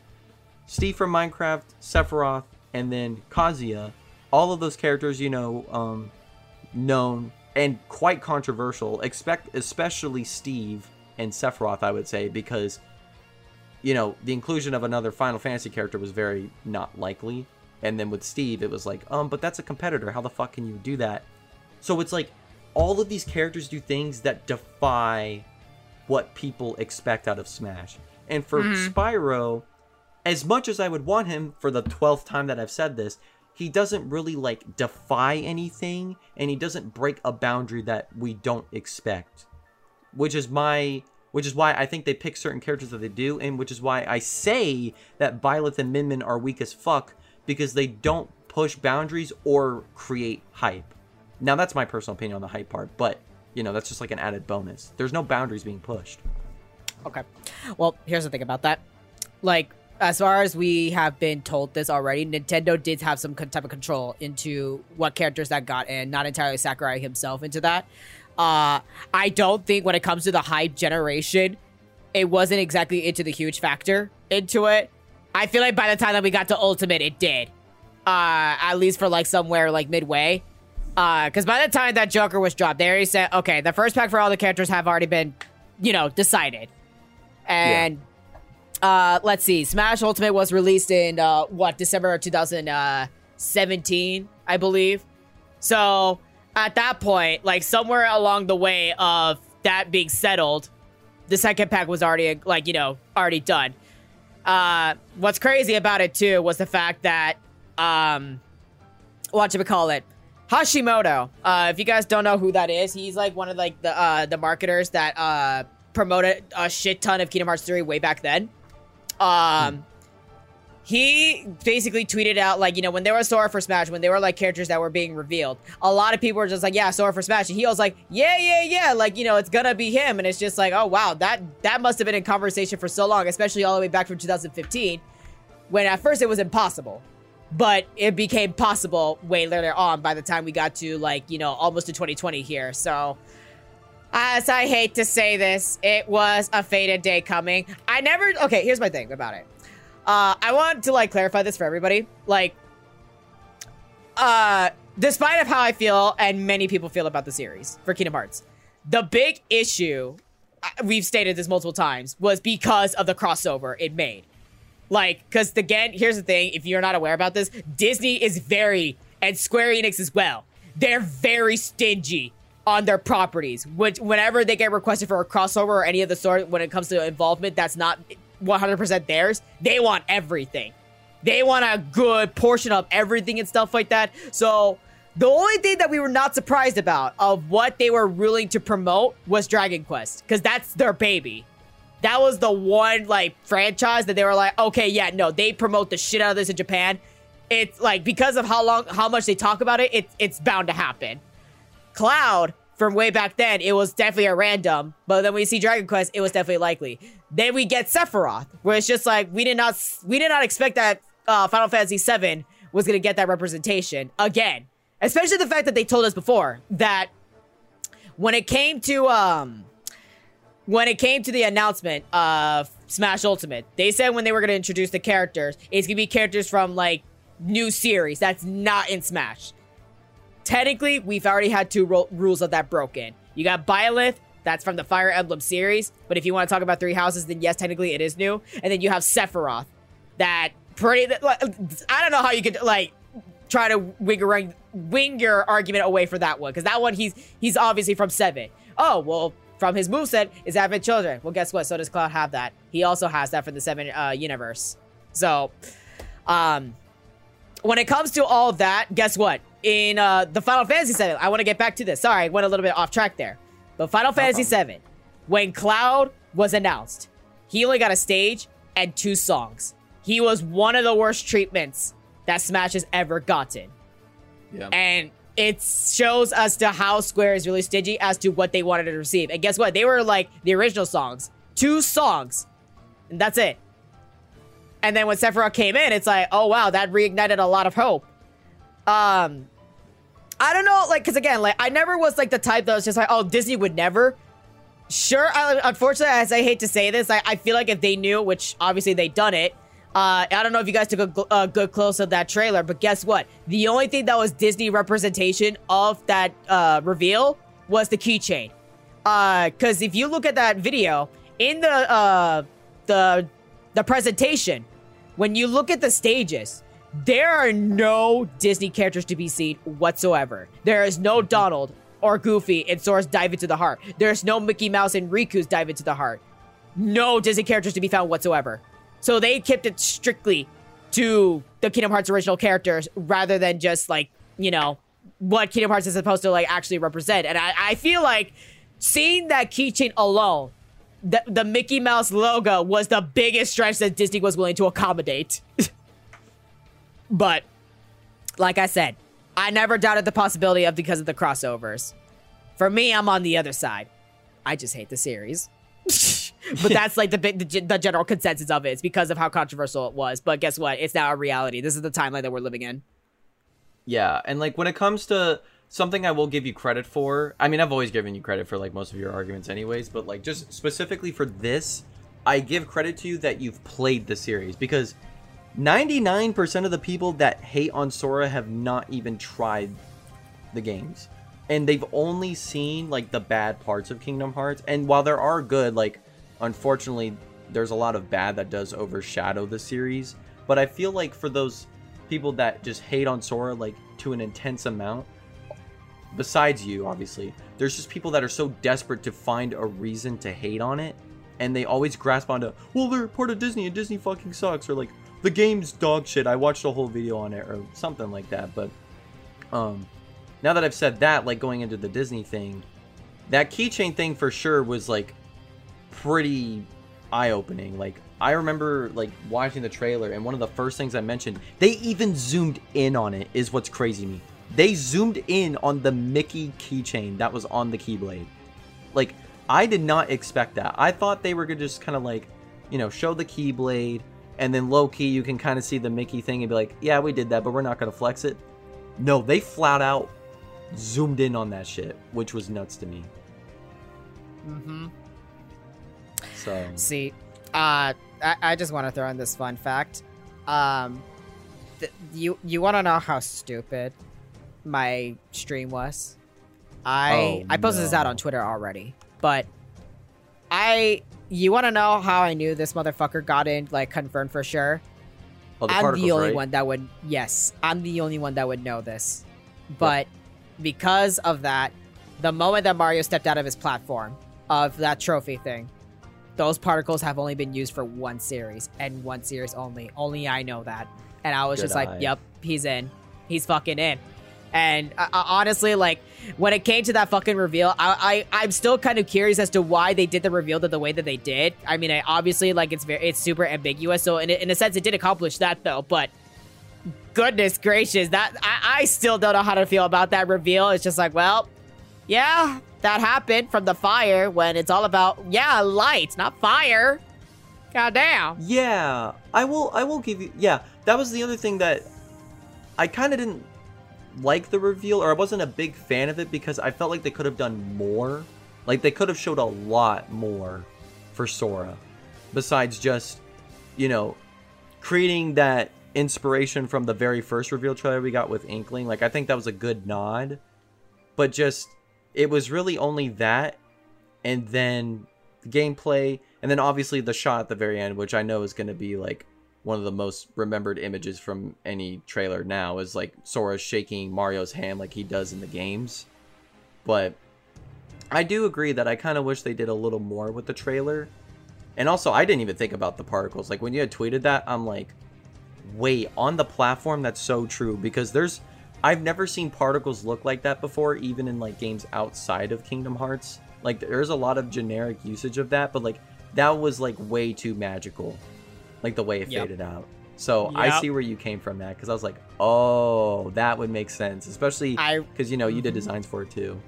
Steve from Minecraft, Sephiroth, and then Kazuya. All of those characters, you know, um, known and quite controversial. Expect especially Steve and Sephiroth, I would say, because you know the inclusion of another Final Fantasy character was very not likely. And then with Steve, it was like, um, but that's a competitor. How the fuck can you do that? So it's like all of these characters do things that defy what people expect out of Smash. And for Spyro, as much as I would want him for the 12th time that I've said this, he doesn't really like defy anything and he doesn't break a boundary that we don't expect. Which is my which is why I think they pick certain characters that they do and which is why I say that Byleth and Min Min are weak as fuck because they don't push boundaries or create hype. Now that's my personal opinion on the hype part, but you know, that's just like an added bonus. There's no boundaries being pushed. Okay. Well, here's the thing about that. Like, as far as we have been told this already, Nintendo did have some type of control into what characters that got in, not entirely Sakurai himself into that. Uh, I don't think when it comes to the hype generation, it wasn't exactly into the huge factor into it. I feel like by the time that we got to Ultimate, it did. Uh, at least for like somewhere like midway. Uh, because by the time that Joker was dropped, they already said, okay, the first pack for all the characters have already been, you know, decided. And uh, let's see, Smash Ultimate was released in uh, what December of 2017, I believe. So at that point, like somewhere along the way of that being settled, the second pack was already like you know already done. Uh, what's crazy about it too was the fact that um, what should we call it? Hashimoto. Uh, if you guys don't know who that is, he's like one of like the uh, the marketers that uh, promoted a shit ton of Kingdom Hearts 3 way back then. Um, he basically tweeted out like you know when there was Sora for Smash, when there were like characters that were being revealed, a lot of people were just like, yeah, Sora for Smash, and he was like, yeah, yeah, yeah, like you know it's gonna be him, and it's just like, oh wow, that that must have been in conversation for so long, especially all the way back from 2015, when at first it was impossible but it became possible way later on by the time we got to like you know almost to 2020 here. So as i hate to say this it was a fated day coming. I never okay here's my thing about it uh i want to like clarify this for everybody like uh despite of how i feel and many people feel about the series for kingdom hearts the big issue we've stated this multiple times was because of the crossover it made Like, because again, here's the thing: if you're not aware about this, Disney is very and Square Enix as well. They're very stingy on their properties. Which whenever they get requested for a crossover or any of the sort, when it comes to involvement, that's not 100% theirs. They want everything. They want a good portion of everything and stuff like that. So the only thing that we were not surprised about of what they were willing to promote was Dragon Quest, because that's their baby. That was the one like franchise that they were like, okay, yeah, no, they promote the shit out of this in Japan. It's like because of how long, how much they talk about it, it it's bound to happen. Cloud from way back then, it was definitely a random, but then we see Dragon Quest, it was definitely likely. Then we get Sephiroth, where it's just like we did not we did not expect that uh, Final Fantasy VII was gonna get that representation again, especially the fact that they told us before that when it came to um when it came to the announcement of Smash Ultimate, they said when they were gonna introduce the characters, it's gonna be characters from like new series that's not in Smash. Technically, we've already had two ro- rules of that broken. You got Byleth, that's from the Fire Emblem series, but if you want to talk about Three Houses, then yes, technically it is new. And then you have Sephiroth, that pretty. I don't know how you could like try to wing, around, wing your argument away for that one, because that one he's he's obviously from Seven. Oh well, from his moveset is having children. Well, guess what? So does Cloud have that. He also has that from the Seven uh, universe. So, um, when it comes to all that, guess what? In uh, the Final Fantasy VII, I want to get back to this. Sorry, I went a little bit off track there. But Final Fantasy VII, when Cloud was announced, he only got a stage and two songs. He was one of the worst treatments that Smash has ever gotten. Yeah. And it shows us to how Square is really stingy as to what they wanted to receive. And guess what? They were like the original songs, two songs, and that's it. And then when Sephiroth came in, it's like, oh wow, that reignited a lot of hope. Um, I don't know, like, cause again, like, I never was like the type that was just like, oh, Disney would never. Sure, I, unfortunately, as I hate to say this, I, I feel like if they knew, which obviously they done it, uh, I don't know if you guys took a, a, good close of that trailer, but guess what? The only thing that was Disney representation of that uh, reveal was the keychain. Because uh, if you look at that video in the uh, the the presentation, when you look at the stages, there are no Disney characters to be seen whatsoever. There is no Donald or Goofy in Sora's Dive Into the Heart. There's no Mickey Mouse and Riku's Dive Into the Heart. No Disney characters to be found whatsoever. So they kept it strictly to the Kingdom Hearts original characters rather than just like, you know, what Kingdom Hearts is supposed to like actually represent. And I, I feel like seeing that keychain alone, the, the Mickey Mouse logo was the biggest stretch that Disney was willing to accommodate. But like I said, I never doubted the possibility of because of the crossovers. For me, I'm on the other side. I just hate the series. but that's like the, the, the general consensus of it. It's because of how controversial it was. But guess what? It's now a reality. This is the timeline that we're living in. Yeah, and like when it comes to something I will give you credit for. I mean, I've always given you credit for like most of your arguments anyways, but like just specifically for this, I give credit to you that you've played the series because 99% of the people that hate on Sora have not even tried the games. And they've only seen like the bad parts of Kingdom Hearts. And while there are good, like unfortunately there's a lot of bad that does overshadow the series. But I feel like for those people that just hate on Sora like to an intense amount, besides you obviously, there's just people that are so desperate to find a reason to hate on it. And they always grasp onto, well, they're part of Disney and Disney fucking sucks. Or like, the game's dog shit. I watched a whole video on it or something like that. But um, now that I've said that, like going into the Disney thing, that keychain thing for sure was like pretty eye-opening. Like I remember like watching the trailer, and one of the first things I mentioned, they even zoomed in on it. Is what's crazy me. They zoomed in on the Mickey keychain that was on the Keyblade. Like I did not expect that. I thought they were gonna just kind of like, you know, show the Keyblade and then low key you can kind of see the Mickey thing and be like, yeah, we did that, but we're not gonna flex it. No, they flat out zoomed in on that shit, which was nuts to me. Mm-hmm. So see, uh, I, I just want to throw in this fun fact. Um, th- you you want to know how stupid my stream was? I Oh, I posted this out on Twitter already, but I you want to know how I knew this motherfucker got in, like confirmed for sure? Oh, the I'm the only right? one that would. Yes, I'm the only one that would know this. But because of that, the moment that Mario stepped out of his platform of that trophy thing, those particles have only been used for one series and one series only. Only I know that. And I was Good just like, "Yep, he's in. He's fucking in." And uh, uh, honestly, like when it came to that fucking reveal, I, I I'm still kind of curious as to why they did the reveal the, the way that they did. I mean, I, obviously, like it's very it's super ambiguous. So in in a sense, it did accomplish that though. But goodness gracious, that I, I still don't know how to feel about that reveal. It's just like, well, yeah, that happened from the fire when it's all about yeah light, not fire. God damn. Yeah, I will. I will give you. Yeah, that was the other thing that I kind of didn't like the reveal, or I wasn't a big fan of it because I felt like they could have done more. Like they could have showed a lot more for Sora, besides just, you know, creating that inspiration from the very first reveal trailer we got with Inkling. Like I think that was a good nod, but just it was really only that, and then gameplay, and then obviously the shot at the very end, which I know is going to be like one of the most remembered images from any trailer now, is like Sora shaking Mario's hand like he does in the games. But I do agree that I kind of wish they did a little more with the trailer. And also, I didn't even think about the particles. Like when you had tweeted that, I'm like, wait, on the platform, that's so true because there's I've never seen particles look like that before, even in like games outside of Kingdom Hearts. Like there's a lot of generic usage of that, but like that was like way too magical, like the way it Yep. faded out. So I see where you came from that because I was like, oh, that would make sense, especially I because you know you did Mhm. designs for it too.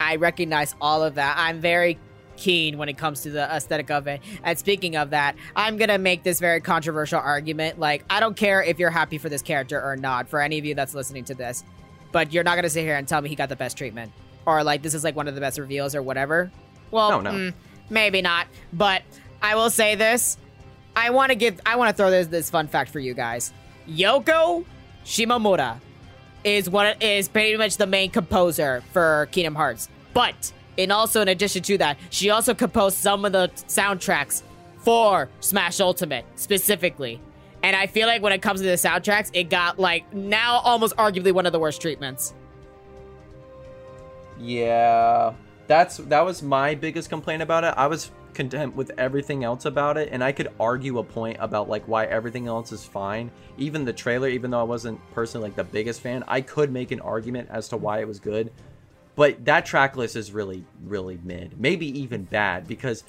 I recognize all of that. I'm very keen when it comes to the aesthetic of it. And speaking of that, I'm gonna make this very controversial argument. Like, I don't care if you're happy for this character or not, for any of you that's listening to this, but you're not gonna sit here and tell me he got the best treatment or like this is like one of the best reveals or whatever. Well, No, no. mm, maybe not. But I will say this: I want to give, I want to throw this this fun fact for you guys. Yoko Shimomura is what is pretty much the main composer for Kingdom Hearts. But and also in addition to that, she also composed some of the soundtracks for Smash Ultimate specifically. And I feel like when it comes to the soundtracks, it got like now almost arguably one of the worst treatments. Yeah, that's that was my biggest complaint about it. I was content with everything else about it, and I could argue a point about like why everything else is fine. Even the trailer, even though I wasn't personally like the biggest fan, I could make an argument as to why it was good. But that track list is really, really mid, maybe even bad because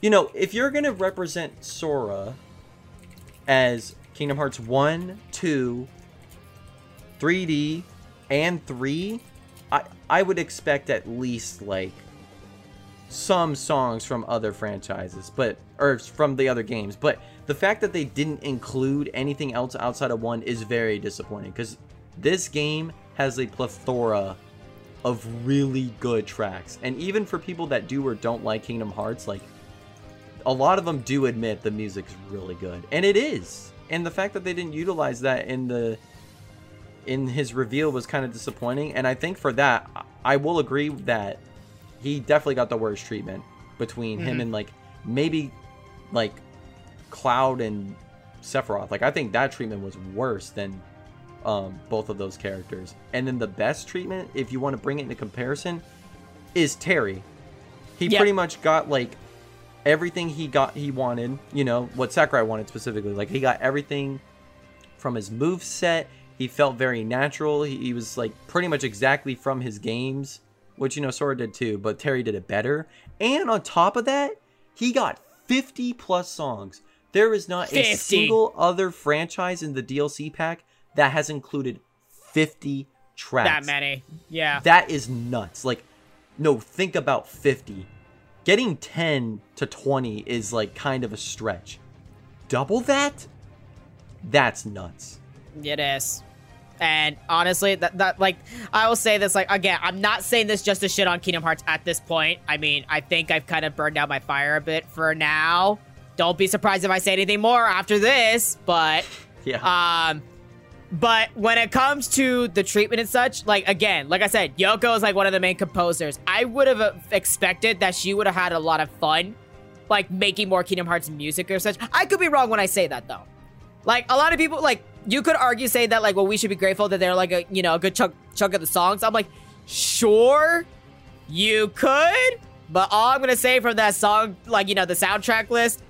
you know if you're gonna represent Sora as Kingdom Hearts 1, 2, 3D, and 3, I I would expect at least like some songs from other franchises, but or from the other games. But the fact that they didn't include anything else outside of one is very disappointing because this game has a plethora of really good tracks. And even for people that do or don't like Kingdom Hearts, like a lot of them do admit the music's really good. And it is. And the fact that they didn't utilize that in the in his reveal was kind of disappointing. And I think for that, I will agree that he definitely got the worst treatment between him Mhm. and like maybe like Cloud and Sephiroth. Like I think that treatment was worse than um, both of those characters. And then the best treatment, if you want to bring it into comparison, is Terry. He Yeah. pretty much got like everything he got he wanted. You know what Sakurai wanted specifically. Like he got everything from his move set. He felt very natural. He, he was like pretty much exactly from his games, which you know Sora did too, but Terry did it better. And on top of that, he got 50 plus songs. There is not a single other franchise in the DLC pack that has included 50 tracks. That many. Yeah. That is nuts. Like, no, think about 50. Getting 10 to 20 is like kind of a stretch. Double that? That's nuts. It is. And honestly, that, that like I will say this like again, I'm not saying this just to shit on Kingdom Hearts at this point. I mean, I think I've kind of burned out my fire a bit for now. Don't be surprised if I say anything more after this, but Yeah. um But when it comes to the treatment and such, like again, like I said, Yoko is like one of the main composers. I would have uh, expected that she would have had a lot of fun, like making more Kingdom Hearts music or such. I could be wrong when I say that though. Like a lot of people, like you could argue say that like, well, we should be grateful that they're like a you know a good chunk chunk of the songs. I'm like, sure, you could, but all I'm gonna say from that song, like you know the soundtrack list,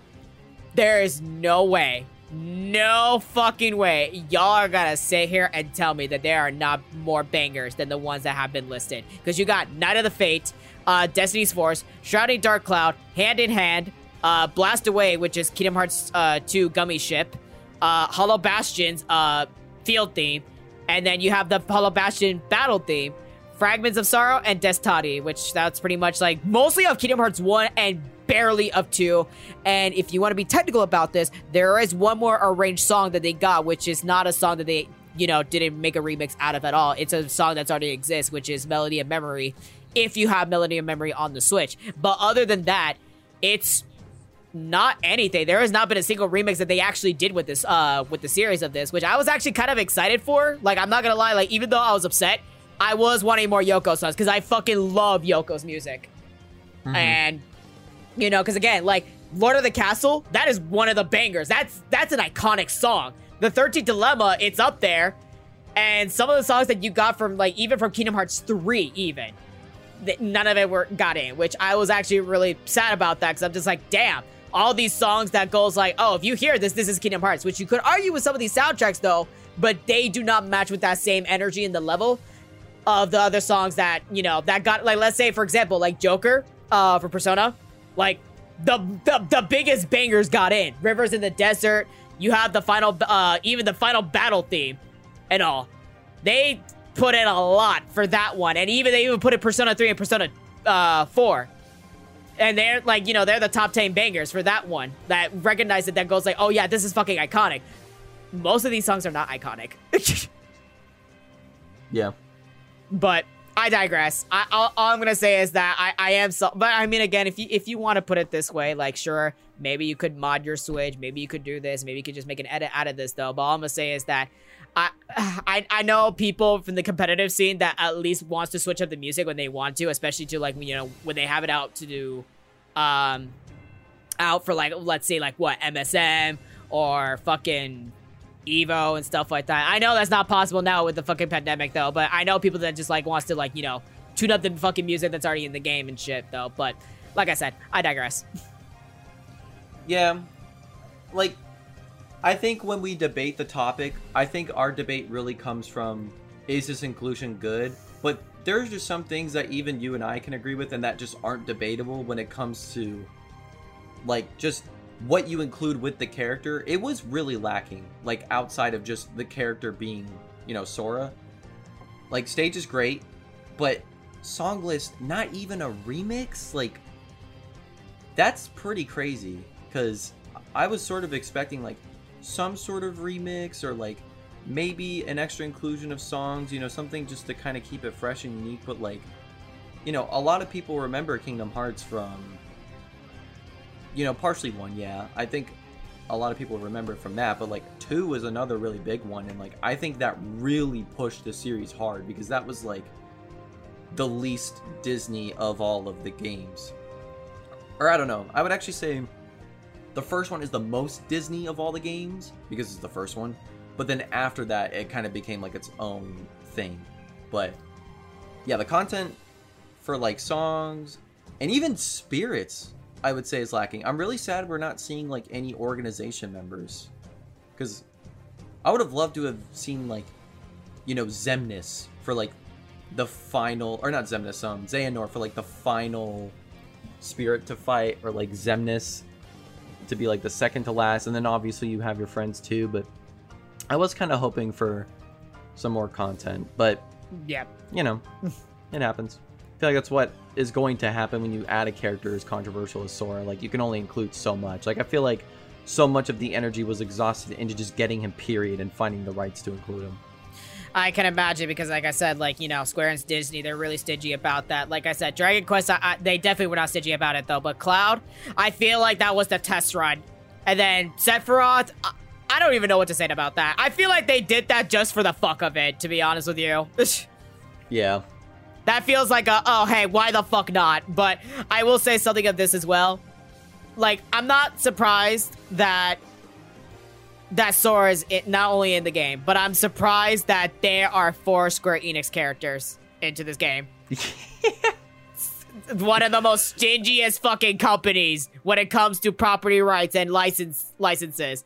there is no way no fucking way y'all are gonna sit here and tell me that there are not more bangers than the ones that have been listed. Because you got Night of the Fate, uh, Destiny's Force, Shrouding Dark Cloud, Hand in Hand, uh, Blast Away, which is Kingdom Hearts uh, 2 Gummy Ship, uh, Hollow Bastion's uh, field theme, and then you have the Hollow Bastion battle theme, Fragments of Sorrow, and Destati, which that's pretty much like mostly of Kingdom Hearts 1 and barely of two. And if you want to be technical about this, there is one more arranged song that they got, which is not a song that they, you know, didn't make a remix out of at all. It's a song that's already exists, which is Melody of Memory, if you have Melody of Memory on the Switch. But other than that, it's not anything. There has not been a single remix that they actually did with this, uh, with the series of this, which I was actually kind of excited for. Like, I'm not gonna lie, like, even though I was upset, I was wanting more Yoko songs because I fucking love Yoko's music. Mm-hmm. And you know, because again, like Lord of the Castle, that is one of the bangers. That's that's an iconic song. The 13th Dilemma, it's up there. And some of the songs that you got from like even from Kingdom Hearts 3 even That none of it were got in, which I was actually really sad about that because I'm just like, damn, all these songs that goes like, oh, if you hear this, this is Kingdom Hearts, which you could argue with some of these soundtracks though, but they do not match with that same energy and the level of the other songs that you know that got like, let's say for example, like Joker, uh, for Persona, like the, the the biggest bangers got in. Rivers in the desert. You have the final, uh, even the final battle theme, and all. They put in a lot for that one, and even they even put in Persona Three and Persona uh, Four, and they're like, you know, they're the top ten bangers for that one. That recognize it. That goes like, oh yeah, this is fucking iconic. Most of these songs are not iconic. yeah. But I digress. I, all, all, I'm gonna say is that I, I am so. But I mean, again, if you if you want to put it this way, like sure, maybe you could mod your Switch, maybe you could do this, maybe you could just make an edit out of this though. But all I'm gonna say is that I, I I know people from the competitive scene that at least wants to switch up the music when they want to, especially to like you know when they have it out to do, um, out for like let's say like what MSM or fucking Evo and stuff like that. I know that's not possible now with the fucking pandemic though, but I know people that just like wants to like, you know, tune up the fucking music that's already in the game and shit though. But like I said, I digress. yeah. Like I think when we debate the topic, I think our debate really comes from is this inclusion good? But there's just some things that even you and I can agree with and that just aren't debatable when it comes to like just what you include with the character, it was really lacking. Like outside of just the character being, you know, Sora. Like stage is great, but song list not even a remix. Like that's pretty crazy because I was sort of expecting like some sort of remix or like maybe an extra inclusion of songs, you know, something just to kind of keep it fresh and unique. But like, you know, a lot of people remember Kingdom Hearts from you know, partially one, yeah. I think a lot of people remember from that, but like two was another really big one, and like I think that really pushed the series hard because that was like the least Disney of all of the games. Or I don't know. I would actually say the first one is the most Disney of all the games because it's the first one. But then after that, it kind of became like its own thing. But yeah, the content for like songs and even spirits I would say is lacking. I'm really sad we're not seeing like any organization members, because I would have loved to have seen like, you know, Xemnas for like the final, or not Xemnas, um, Xehanort for like the final spirit to fight, or like Xemnas to be like the second to last, and then obviously you have your friends too. But I was kind of hoping for some more content, but yeah, you know, it happens I feel like that's what is going to happen when you add a character as controversial as Sora. Like you can only include so much. Like I feel like so much of the energy was exhausted into just getting him period and finding the rights to include him. I can imagine because, like I said, like you know, Square and Disney, they're really stingy about that. Like I said, Dragon Quest, I, I, they definitely were not stingy about it though. But Cloud, I feel like that was the test run, and then Sephiroth. I, I don't even know what to say about that. I feel like they did that just for the fuck of it, to be honest with you. yeah. That feels like a, oh, hey, why the fuck not? But I will say something of this as well. Like, I'm not surprised that that Sora is it, not only in the game, but I'm surprised that there are four Square Enix characters into this game. One of the most stingiest fucking companies when it comes to property rights and license licenses.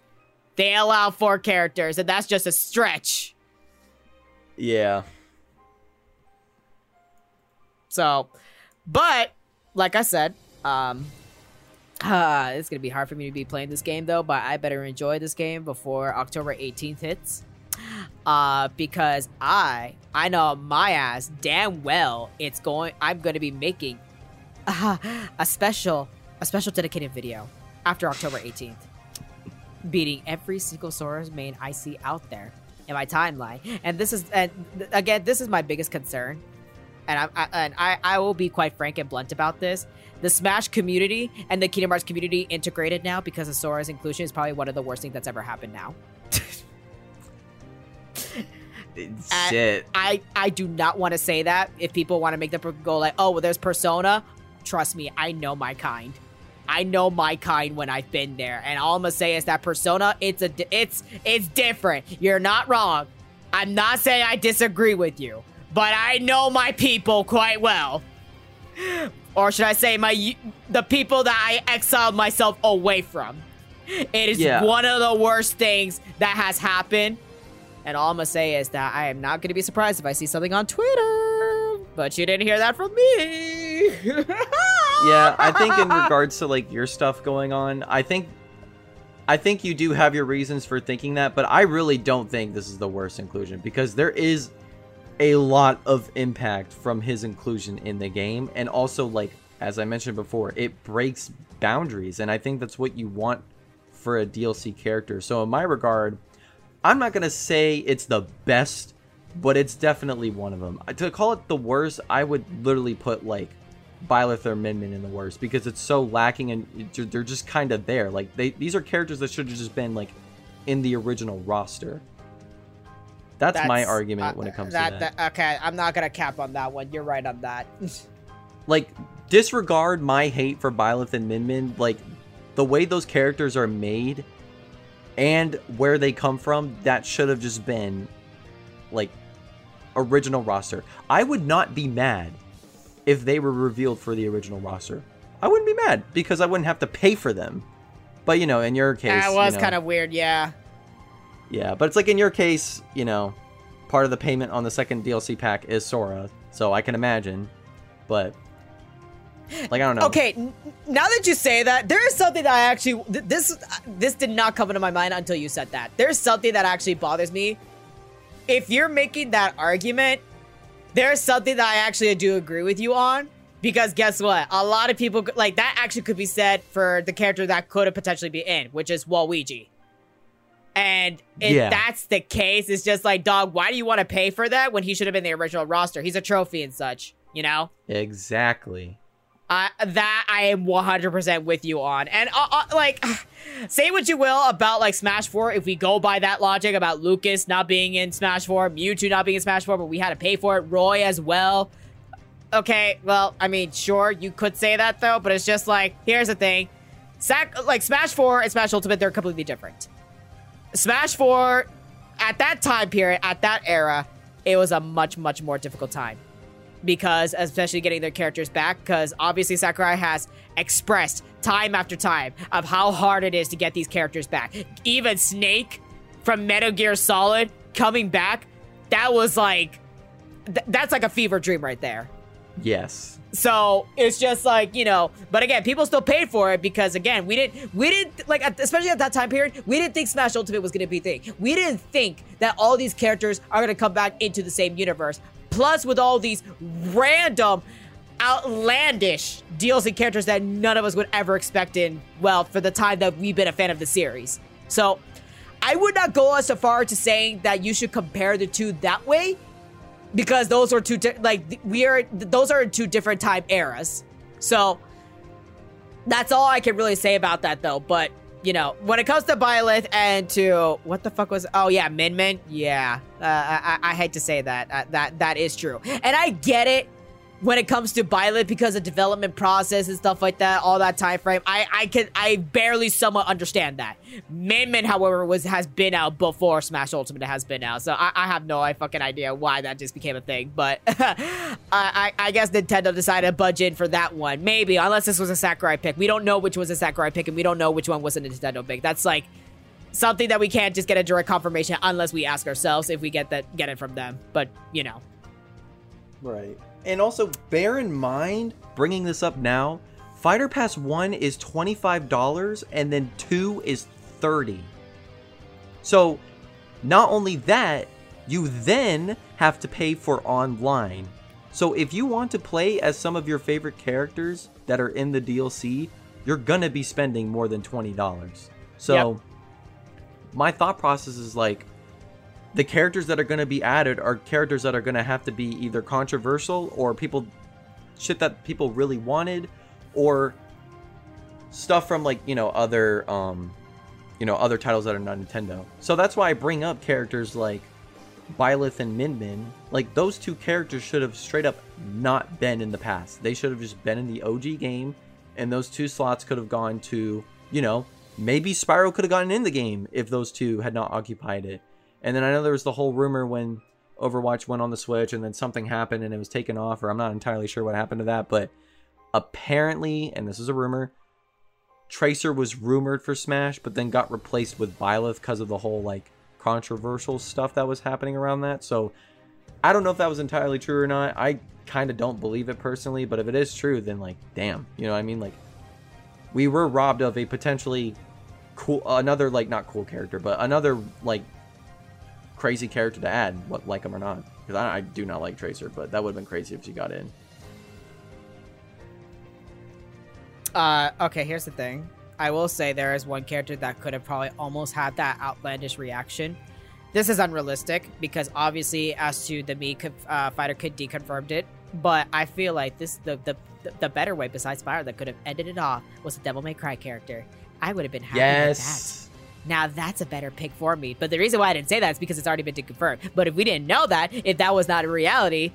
They allow four characters, and that's just a stretch. Yeah. So, but like I said, um, uh, it's gonna be hard for me to be playing this game though. But I better enjoy this game before October 18th hits, uh, because I I know my ass damn well it's going. I'm gonna be making uh, a special a special dedicated video after October 18th, beating every single Sora's main I see out there in my timeline. And this is and again, this is my biggest concern and I, I, and I, I will be quite frank and blunt about this. The Smash community and the Kingdom Hearts community integrated now because of Sora's inclusion is probably one of the worst things that's ever happened now. Shit. I, I do not want to say that. If people want to make them go like, oh, well, there's Persona, trust me, I know my kind. I know my kind when I've been there, and all I'm gonna say is that Persona, it's a, it's, it's different. You're not wrong. I'm not saying I disagree with you but I know my people quite well. Or should I say my the people that I exiled myself away from. It is yeah. one of the worst things that has happened. And all I'm gonna say is that I am not gonna be surprised if I see something on Twitter. But you didn't hear that from me. yeah, I think in regards to like your stuff going on, I think I think you do have your reasons for thinking that, but I really don't think this is the worst inclusion because there is a lot of impact from his inclusion in the game and also like as i mentioned before it breaks boundaries and i think that's what you want for a dlc character so in my regard i'm not going to say it's the best but it's definitely one of them to call it the worst i would literally put like Byleth or Min Min in the worst because it's so lacking and they're just kind of there. Like they, these are characters that should have just been like in the original roster. That's, That's my argument uh, when it comes that, to that. that. Okay, I'm not gonna cap on that one. You're right on that. like, disregard my hate for Byleth and Min Min. Like, the way those characters are made and where they come from, that should have just been like original roster. I would not be mad if they were revealed for the original roster. I wouldn't be mad because I wouldn't have to pay for them. But you know, in your case, that was you know, kind of weird. Yeah. Yeah, but it's like in your case, you know, part of the payment on the second DLC pack is Sora, so I can imagine. But like I don't know. Okay, now that you say that, there is something that I actually th- this this did not come into my mind until you said that. There's something that actually bothers me. If you're making that argument, there's something that I actually do agree with you on. Because guess what? A lot of people like that actually could be said for the character that could have potentially be in, which is Waluigi. And if yeah. that's the case, it's just like, dog, why do you want to pay for that when he should have been the original roster? He's a trophy and such, you know? Exactly. Uh, that I am 100% with you on. And, uh, uh, like, say what you will about, like, Smash 4. If we go by that logic about Lucas not being in Smash 4, Mewtwo not being in Smash 4, but we had to pay for it, Roy as well. Okay, well, I mean, sure, you could say that, though, but it's just like, here's the thing. Sac- like, Smash 4 and Smash Ultimate, they're completely different. Smash 4, at that time period, at that era, it was a much, much more difficult time. Because, especially getting their characters back, because obviously Sakurai has expressed time after time of how hard it is to get these characters back. Even Snake from Metal Gear Solid coming back, that was like, th- that's like a fever dream right there. Yes. So it's just like you know, but again, people still paid for it because again, we didn't, we didn't like, especially at that time period, we didn't think Smash Ultimate was gonna be thing. We didn't think that all these characters are gonna come back into the same universe. Plus, with all these random, outlandish DLC characters that none of us would ever expect in well for the time that we've been a fan of the series. So, I would not go as far to saying that you should compare the two that way because those are two di- like we are those are two different time eras. So that's all I can really say about that though. But you know, when it comes to Byleth and to what the fuck was? Oh yeah, Min Min. Yeah, uh, I, I hate to say that. Uh, that that is true, and I get it when it comes to Byleth because of development process and stuff like that, all that time frame. I I can I barely somewhat understand that. Min Min, however, was has been out before Smash Ultimate has been out, so I, I have no fucking idea why that just became a thing. But I, I, I guess Nintendo decided to budget for that one, maybe unless this was a Sakurai pick. We don't know which was a Sakurai pick, and we don't know which one was a Nintendo pick. That's like something that we can't just get a direct confirmation unless we ask ourselves if we get that get it from them. But you know, Right. And also bear in mind, Bringing this up now, Fighter Pass 1 is $25 and then 2 is 30. So, not only that, you then have to pay for online. So, if you want to play as some of your favorite characters that are in the DLC, you're gonna be spending more than $20. So, Yep. my thought process is like, the characters that are going to be added are characters that are going to have to be either controversial or people shit that people really wanted or stuff from like you know other um you know other titles that are not Nintendo. So that's why I bring up characters like Byleth and Min Min. Like those two characters should have straight up not been in the past. They should have just been in the OG game and those two slots could have gone to, you know, maybe Spyro could have gotten in the game if those two had not occupied it. And then I know there was the whole rumor when Overwatch went on the Switch and then something happened and it was taken off, or I'm not entirely sure what happened to that, but apparently, and this is a rumor, Tracer was rumored for Smash, but then got replaced with Byleth because of the whole like controversial stuff that was happening around that. So I don't know if that was entirely true or not. I kind of don't believe it personally, but if it is true, then like, damn, you know what I mean? Like, we were robbed of a potentially cool, another like not cool character, but another like crazy character to add, what like him or not. Because I, I do not like Tracer, but that would have been crazy if she got in. Uh, okay, here's the thing. I will say there is one character that could have probably almost had that outlandish reaction. This is unrealistic because obviously, as to the Mii uh, fighter kid deconfirmed it, but I feel like this the the the better way besides fire that could have ended it off was a Devil May Cry character. I would have been happy with that. Now that's a better pick for me. But the reason why I didn't say that is because it's already been confirmed. But if we didn't know that, if that was not a reality,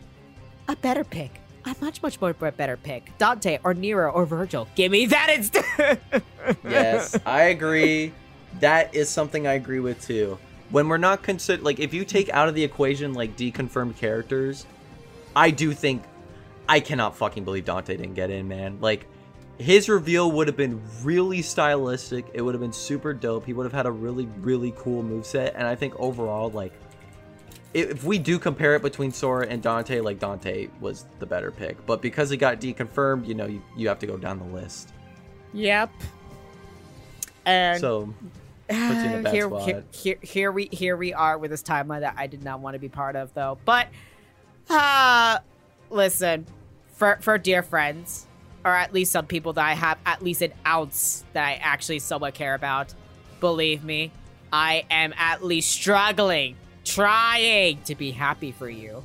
a better pick. A much, much more better pick. Dante or Nero or Virgil. Give me that instead. yes, I agree. That is something I agree with too. When we're not consider like if you take out of the equation like deconfirmed characters, I do think I cannot fucking believe Dante didn't get in, man. Like his reveal would have been really stylistic. It would have been super dope. He would have had a really, really cool moveset. And I think overall, like, if we do compare it between Sora and Dante, like, Dante was the better pick. But because he got deconfirmed, you know, you, you have to go down the list. yep. And So, puts you in a bad here, here, here, here we here we are with this timeline that I did not want to be part of, though. But, uh, listen, for for dear friends, or at least some people that I have at least an ounce that I actually somewhat care about, believe me, I am at least struggling, trying to be happy for you.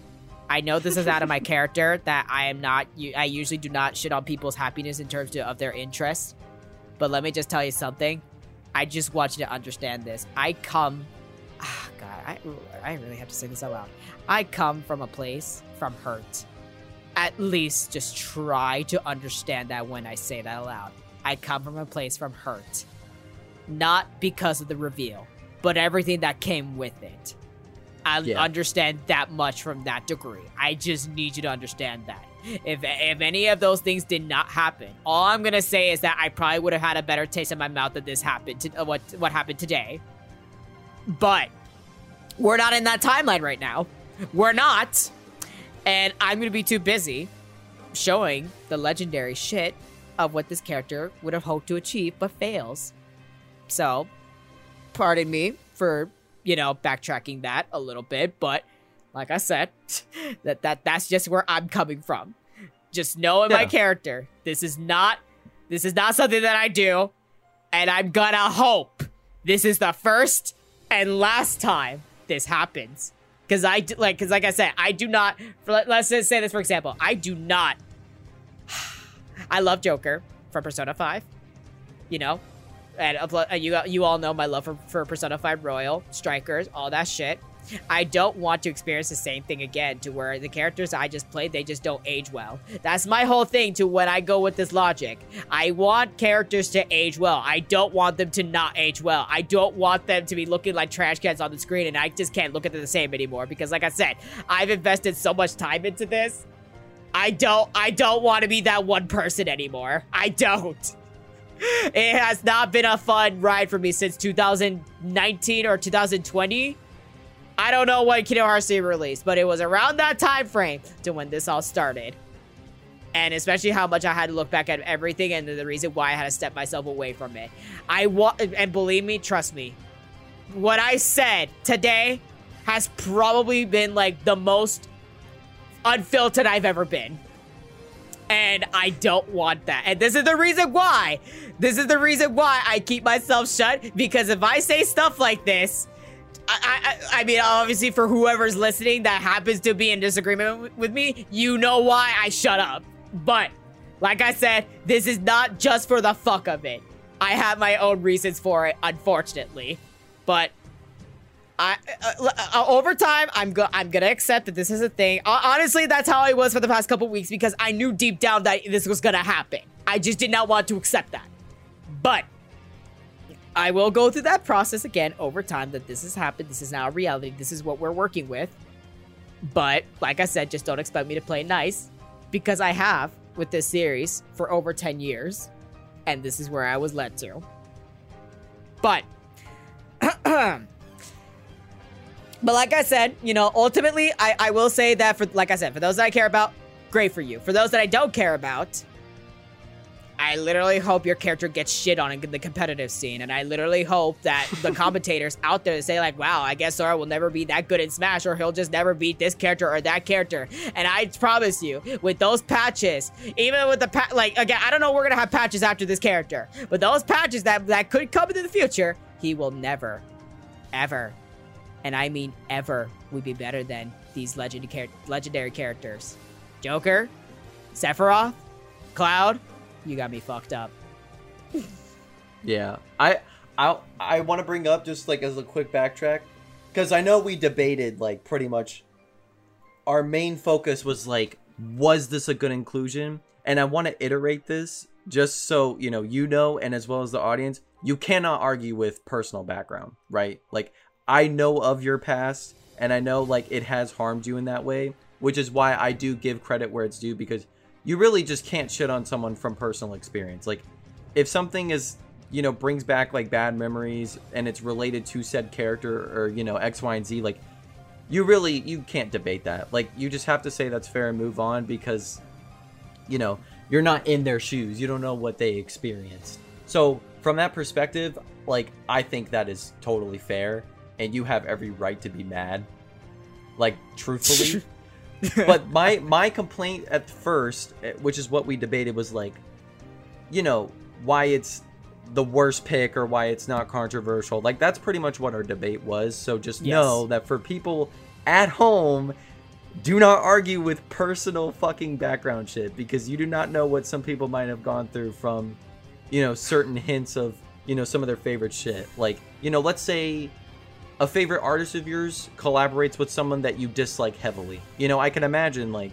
I know this is out of my character that I am not. I usually do not shit on people's happiness in terms of their interests. But let me just tell you something. I just want you to understand this. I come. Ah, God, I, I really have to say this out loud. I come from a place from hurt. At least just try to understand that when I say that aloud. I come from a place from hurt. Not because of the reveal, but everything that came with it. I Yeah. understand that much from that degree. I just need you to understand that. If if any of those things did not happen, all I'm gonna say is that I probably would have had a better taste in my mouth that this happened. To, uh, what what happened today? But we're not in that timeline right now. We're not, and I'm gonna be too busy showing the legendary shit of what this character would have hoped to achieve but fails. So, pardon me for you know backtracking that a little bit, but like I said, that that that's just where I'm coming from. Just knowing my character. This is not this is not something that I do, and I'm gonna hope this is the first and last time this happens. Cause I do, like, cause like I said, I do not. For, let- let's just say this for example. I do not. I love Joker from Persona Five. You know, and, uh, you you all know my love for, for Persona 5 Royal, Strikers, all that shit. I don't want to experience the same thing again to where the characters I just played, they just don't age well. That's my whole thing to when I go with this logic. I want characters to age well. I don't want them to not age well. I don't want them to be looking like trash cans on the screen and I just can't look at them the same anymore because like I said, I've invested so much time into this. I don't I don't want to be that one person anymore. I don't. It has not been a fun ride for me since 2019 or 2020 I don't know when Kingdom Hearts 3 released, but it was around that time frame to when this all started. And especially how much I had to look back at everything and the reason why I had to step myself away from it. I want, and believe me, trust me, what I said today has probably been like the most unfiltered I've ever been. And I don't want that. And this is the reason why. This is the reason why I keep myself shut. Because if I say stuff like this, I, I, I mean, obviously, for whoever's listening that happens to be in disagreement with me, you know why I shut up. But, like I said, this is not just for the fuck of it. I have my own reasons for it, unfortunately. But, I uh, uh, over time, I'm go I'm gonna accept that this is a thing. Uh, honestly, that's how I was for the past couple weeks because I knew deep down that this was gonna happen. I just did not want to accept that. But I will go through that process again over time that this has happened. This is now a reality. This is what we're working with. But like I said, just don't expect me to play nice because I have with this series for over 10 years. And this is where I was led to. But but like I said, you know, ultimately I, I will say that for like I said, for those that I care about, great for you. For those that I don't care about, I literally hope your character gets shit on in the competitive scene, and I literally hope that the commentators out there say like, "Wow, I guess Sora will never be that good in Smash, or he'll just never beat this character or that character." And I promise you, with those patches, even with the pa- like again, I don't know, we're gonna have patches after this character, but those patches that that could come into the future, he will never, ever, and I mean ever, would be better than these legendary legendary characters, Joker, Sephiroth, Cloud you got me fucked up. yeah, I I I want to bring up just like as a quick backtrack because I know we debated like pretty much. Our main focus was like, was this a good inclusion? And I want to iterate this just so you know, you know, and as well as the audience, you cannot argue with personal background, right? Like I know of your past, and I know like it has harmed you in that way, which is why I do give credit where it's due because you really just can't shit on someone from personal experience. Like, if something is, you know, brings back like bad memories and it's related to said character or, you know, X, Y, and Z, like, you really, you can't debate that. Like, you just have to say that's fair and move on because, you know, you're not in their shoes. You don't know what they experienced. So, from that perspective, like, I think that is totally fair and you have every right to be mad. Like, truthfully. but my my complaint at first, eh, which is what we debated, was like, you know, why it's the worst pick or why it's not controversial. Like that's pretty much what our debate was. So just yes. know that for people at home, do not argue with personal fucking background shit because you do not know what some people might have gone through from, you know, certain hints of, you know, some of their favorite shit. Like, you know, let's say a favorite artist of yours collaborates with someone that you dislike heavily. You know, I can imagine like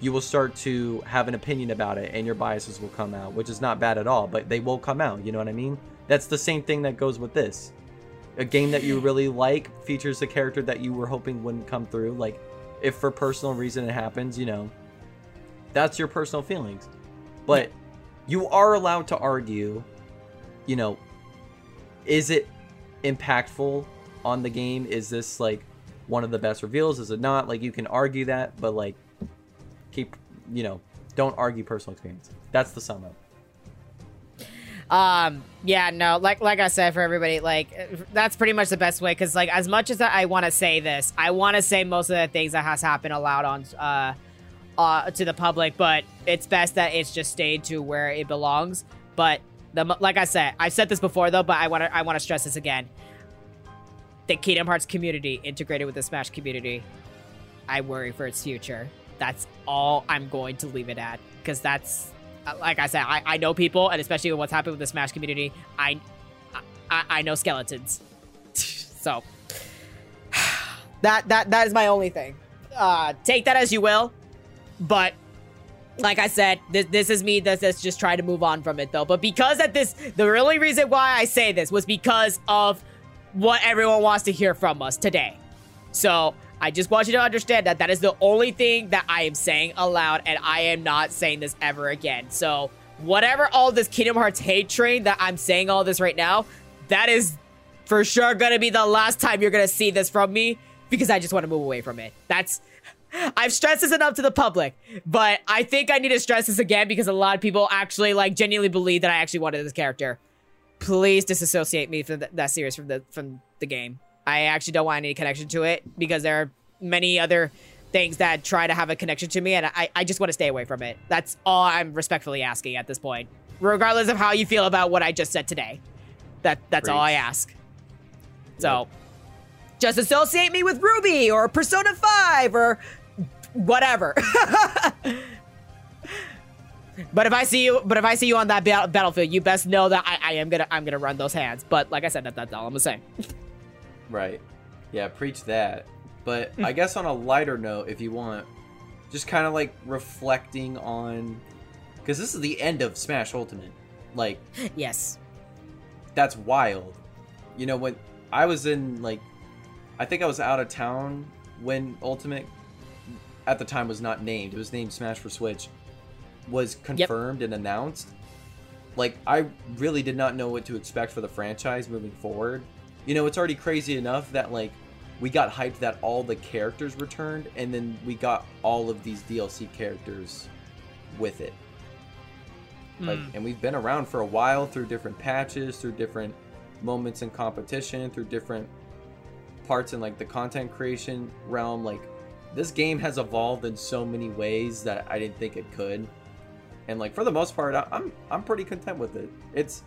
you will start to have an opinion about it and your biases will come out, which is not bad at all, but they will come out, you know what I mean? That's the same thing that goes with this. A game that you really like features a character that you were hoping wouldn't come through. Like, if for personal reason it happens, you know, that's your personal feelings. But you are allowed to argue, you know, is it impactful on the game? Is this like one of the best reveals? Is it not? Like you can argue that, but like keep you know, don't argue personal experience. That's the sum up. Um, yeah, no, like like I said for everybody, like that's pretty much the best way because like as much as I want to say this, I want to say most of the things that has happened aloud on uh uh to the public, but it's best that it's just stayed to where it belongs. But the like I said, I've said this before though, but I want to I want to stress this again the Kingdom Hearts community integrated with the Smash community, I worry for its future. That's all I'm going to leave it at because that's uh, like I said, I, I know people, and especially what's happened with the Smash community, I I, I know skeletons. so that that that is my only thing. Uh, take that as you will, but like I said, this this is me that's, that's just trying to move on from it though. But because at this, the only reason why I say this was because of what everyone wants to hear from us today. So I just want you to understand that that is the only thing that I am saying aloud, and I am not saying this ever again. So whatever all this Kingdom Hearts hate train that I'm saying all this right now, that is for sure gonna be the last time you're gonna see this from me because I just want to move away from it. That's I've stressed this enough to the public, but I think I need to stress this again because a lot of people actually like genuinely believe that I actually wanted this character. Please disassociate me from th- that series from the from the game. I actually don't want any connection to it because there are many other things that try to have a connection to me, and I, I just want to stay away from it. That's all I'm respectfully asking at this point, regardless of how you feel about what I just said today. That that's all I ask. So, just associate me with Ruby or Persona Five or whatever. but if I see you, but if I see you on that ba- battlefield, you best know that I, I am gonna I'm gonna run those hands. But like I said, that, that's all I'm gonna say. Right. Yeah, preach that. But Hmm. I guess on a lighter note, if you want, just kind of like reflecting on. Because this is the end of Smash Ultimate. Like, yes. that's wild. You know, when I was in, like, I think I was out of town when Ultimate, at the time, was not named. It was named Smash for Switch, was confirmed and announced. Like, I really did not know what to expect for the franchise moving forward. You know, it's already crazy enough that, like, we got hyped that all the characters returned, and then we got all of these DLC characters with it. Like, Mm. and we've been around for a while through different patches, through different moments in competition, through different parts in like the content creation realm. Like, this game has evolved in so many ways that I didn't think it could. And like for the most part, I'm I'm pretty content with it. It's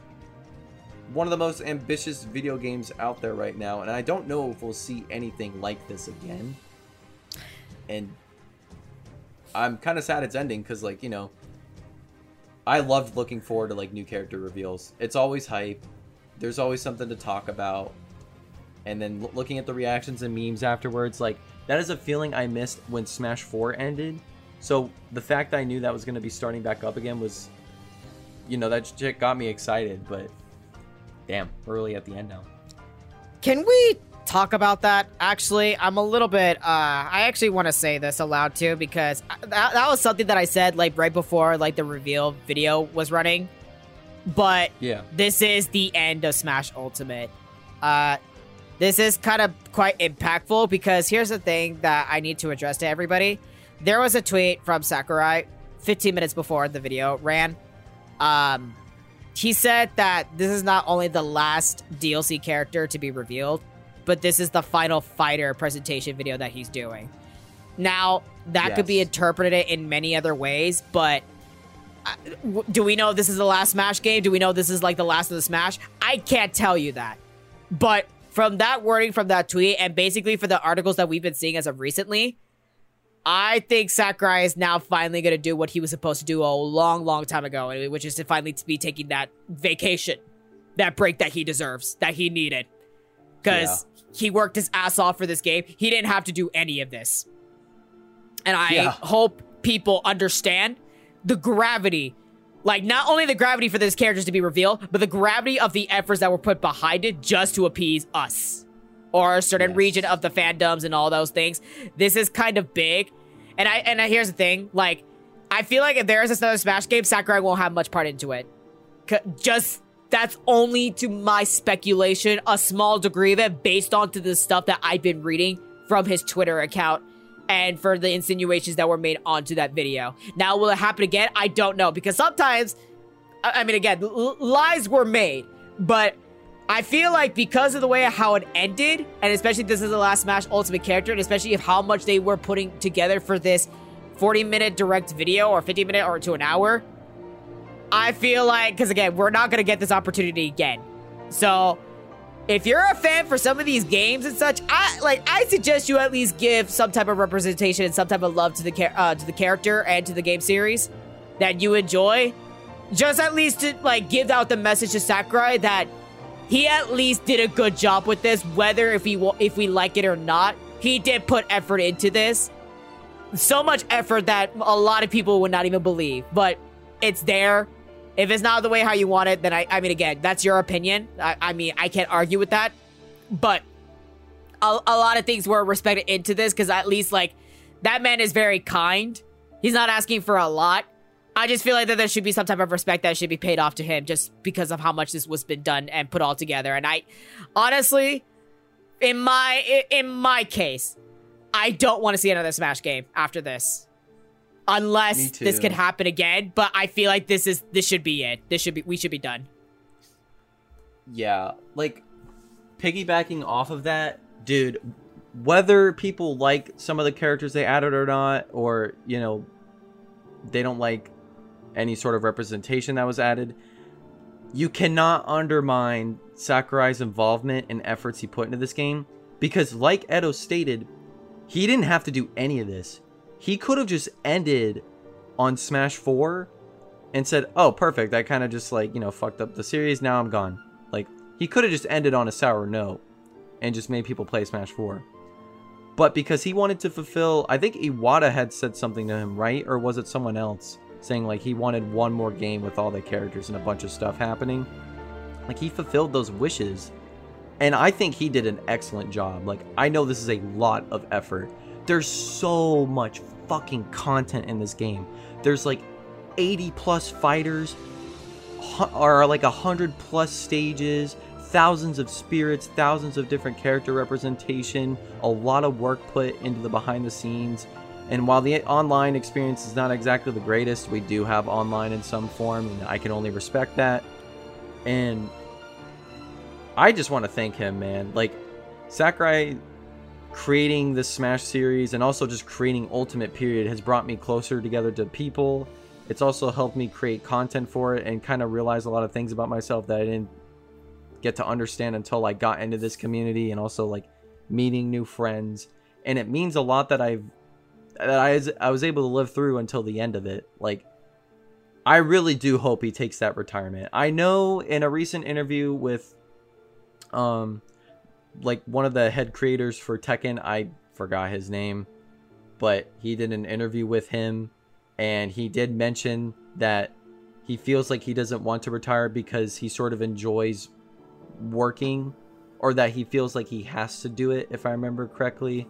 one of the most ambitious video games out there right now, and I don't know if we'll see anything like this again. And I'm kind of sad it's ending because, like, you know, I loved looking forward to like new character reveals. It's always hype. There's always something to talk about. And then looking at the reactions and memes afterwards, like that is a feeling I missed when Smash 4 ended. So the fact that I knew that was going to be starting back up again was, you know, that shit got me excited. But damn, we're really at the end now. Can we talk about that? Actually, I'm a little bit. Uh, I actually want to say this aloud too because that, that was something that I said like right before like the reveal video was running. But Yeah. this is the end of Smash Ultimate. Uh, this is kind of quite impactful because here's the thing that I need to address to everybody. There was a tweet from Sakurai 15 minutes before the video ran. Um, he said that this is not only the last DLC character to be revealed, but this is the final fighter presentation video that he's doing. Now, that could be interpreted in many other ways, but uh, do we know this is the last Smash game? Do we know this is like the last of the Smash? I can't tell you that. But from that wording from that tweet, and basically for the articles that we've been seeing as of recently, I think Sakurai is now finally going to do what he was supposed to do a long, long time ago, which is to finally to be taking that vacation, that break that he deserves, that he needed. Because he worked his ass off for this game. He didn't have to do any of this. And I Yeah. hope people understand the gravity. Like, not only the gravity for this characters to be revealed, but the gravity of the efforts that were put behind it just to appease us or a certain Yes. region of the fandoms and all those things. This is kind of big. And I and I, here's the thing, like I feel like if there is another Smash game, Sakurai won't have much part into it. C- just that's only to my speculation, a small degree of it based onto the stuff that I've been reading from his Twitter account and for the insinuations that were made onto that video. Now, will it happen again? I don't know because sometimes, I I mean, again, l- lies were made, but I feel like because of the way how it ended, and especially this is the last Smash Ultimate character, and especially of how much they were putting together for this 40 minute direct video or 50 minute or to an hour, I feel like, because again, we're not going to get this opportunity again. So, if you're a fan for some of these games and such, I like I suggest you at least give some type of representation and some type of love to the char- uh, to the character and to the game series that you enjoy. just at least to like give out the message to Sakurai that he at least did a good job with this, whether if he if we like it or not. He did put effort into this, so much effort that a lot of people would not even believe. But it's there. If it's not the way how you want it, then I, I mean, again, that's your opinion. I, I mean, I can't argue with that. But a, a lot of things were respected into this because at least like that man is very kind. He's not asking for a lot. I just feel like that there should be some type of respect that should be paid off to him just because of how much this was been done and put all together. And I, honestly, in my in my case, I don't want to see another Smash game after this, unless this could happen again. But I feel like this is this should be it. This should be we should be done. Yeah, like piggybacking off of that, dude. Whether people like some of the characters they added or not, or you know, they don't like any sort of representation that was added. You cannot undermine Sakurai's involvement and efforts he put into this game because, like Edo stated, he didn't have to do any of this. He could have just ended on Smash 4 and said, Oh, perfect. I kind of just like, you know, fucked up the series. Now I'm gone. Like, he could have just ended on a sour note and just made people play Smash 4. But because he wanted to fulfill, I think Iwata had said something to him, right? Or was it someone else? Saying like he wanted one more game with all the characters and a bunch of stuff happening. Like he fulfilled those wishes. And I think he did an excellent job. Like I know this is a lot of effort. There's so much fucking content in this game. There's like 80 plus fighters or like 100 plus stages, thousands of spirits, thousands of different character representation, a lot of work put into the behind the scenes. And while the online experience is not exactly the greatest, we do have online in some form, and I can only respect that. And I just want to thank him, man. Like, Sakurai creating this Smash series and also just creating Ultimate Period has brought me closer together to people. It's also helped me create content for it and kind of realize a lot of things about myself that I didn't get to understand until I got into this community and also like meeting new friends. And it means a lot that I've that I was, I was able to live through until the end of it. Like, I really do hope he takes that retirement. I know in a recent interview with, um, like one of the head creators for Tekken, I forgot his name, but he did an interview with him, and he did mention that he feels like he doesn't want to retire because he sort of enjoys working, or that he feels like he has to do it, if I remember correctly.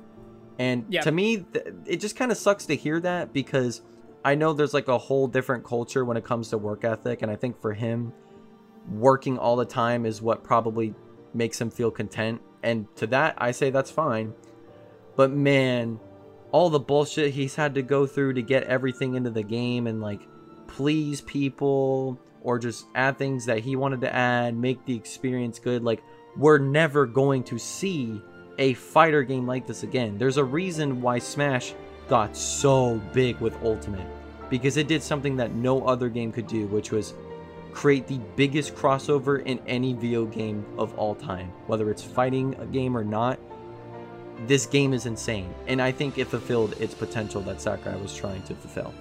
And yep. to me, th- it just kind of sucks to hear that because I know there's like a whole different culture when it comes to work ethic. And I think for him, working all the time is what probably makes him feel content. And to that, I say that's fine. But man, all the bullshit he's had to go through to get everything into the game and like please people or just add things that he wanted to add, make the experience good. Like, we're never going to see a fighter game like this again. There's a reason why Smash got so big with Ultimate because it did something that no other game could do, which was create the biggest crossover in any video game of all time. Whether it's fighting a game or not, this game is insane. And I think it fulfilled its potential that Sakurai was trying to fulfill.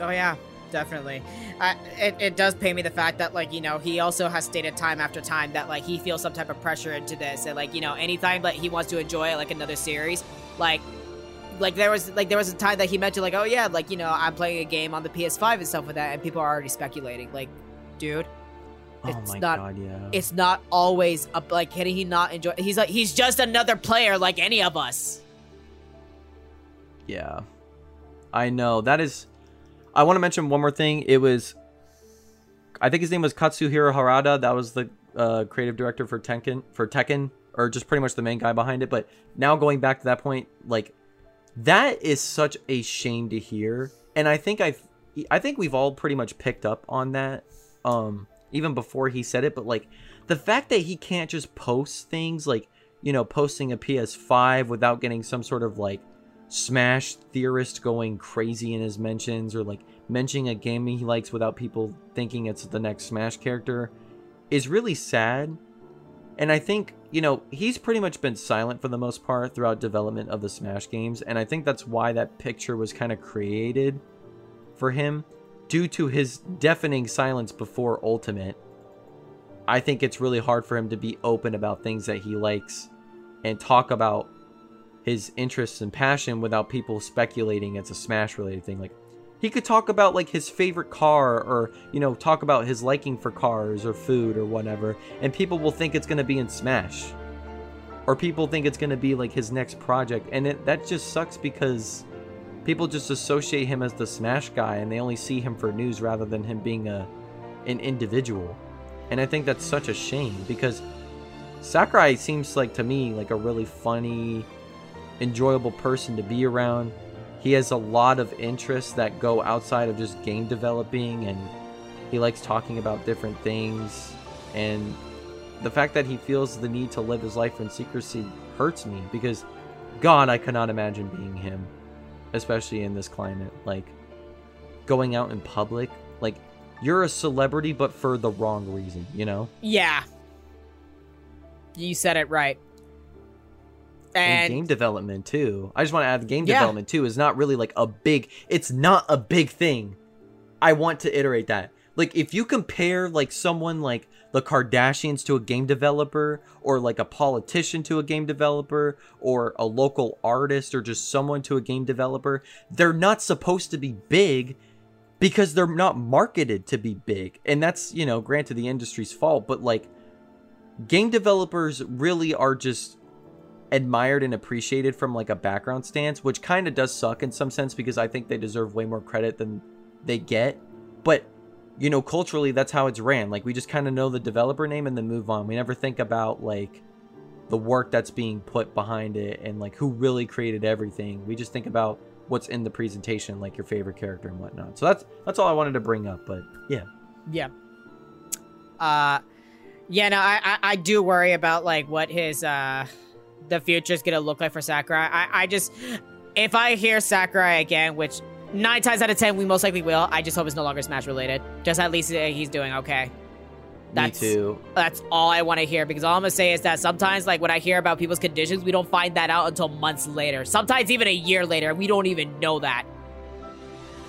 Oh, yeah definitely. Uh, it, it does pay me the fact that, like, you know, he also has stated time after time that, like, he feels some type of pressure into this. And, like, you know, anytime, like, he wants to enjoy, like, another series, like, like there was like there was a time that he mentioned like oh yeah like you know i'm playing a game on the ps5 and stuff like that and people are already speculating like dude oh it's oh not God, yeah. it's not always up like can he not enjoy he's like he's just another player like any of us yeah i know that is I want to mention one more thing. It was, I think his name was Katsuhiro Harada. That was the uh, creative director for Tekken, for Tekken, or just pretty much the main guy behind it. But now going back to that point, like that is such a shame to hear. And I think I've, I think we've all pretty much picked up on that, um, even before he said it. But like the fact that he can't just post things like, you know, posting a PS5 without getting some sort of like Smash theorist going crazy in his mentions or like mentioning a game he likes without people thinking it's the next Smash character is really sad. And I think, you know, he's pretty much been silent for the most part throughout development of the Smash games, and I think that's why that picture was kind of created for him. due to his deafening silence before Ultimate, I think it's really hard for him to be open about things that he likes and talk about his interests and passion without people speculating it's a Smash related thing. Like, he could talk about like his favorite car or, you know, talk about his liking for cars or food or whatever, and people will think it's going to be in Smash. Or people think it's going to be like his next project. And it, that just sucks because people just associate him as the Smash guy and they only see him for news rather than him being a an individual. And I think that's such a shame because Sakurai seems like to me like a really funny, enjoyable person to be around. He has a lot of interests that go outside of just game developing and he likes talking about different things and the fact that he feels the need to live his life in secrecy hurts me because god I cannot imagine being him especially in this climate like going out in public like you're a celebrity but for the wrong reason you know Yeah. You said it right. And And, game development too. I just want to add the game Yeah. development too is not really like a big it's not a big thing. I want to iterate that. Like if you compare like someone like the Kardashians to a game developer or like a politician to a game developer or a local artist or just someone to a game developer, they're not supposed to be big because they're not marketed to be big. And that's, you know, granted the industry's fault, but like game developers really are just admired and appreciated from like a background stance, which kind of does suck in some sense because I think they deserve way more credit than they get. But you know, culturally, that's how it's ran. Like we just kind of know the developer name and then move on. We never think about like the work that's being put behind it and like who really created everything. We just think about what's in the presentation, like your favorite character and whatnot. So that's that's all I wanted to bring up. But yeah, yeah. Uh, yeah, no, I, I, I do worry about, like, what his, uh, the future is gonna look like for Sakurai. I, I just, if I hear Sakurai again, which nine times out of ten we most likely will, I just hope it's no longer Smash related. Just at least uh, he's doing okay. That's, me too. That's all I want to hear because all I'm gonna say is that sometimes, like when I hear about people's conditions, we don't find that out until months later. Sometimes even a year later, we don't even know that.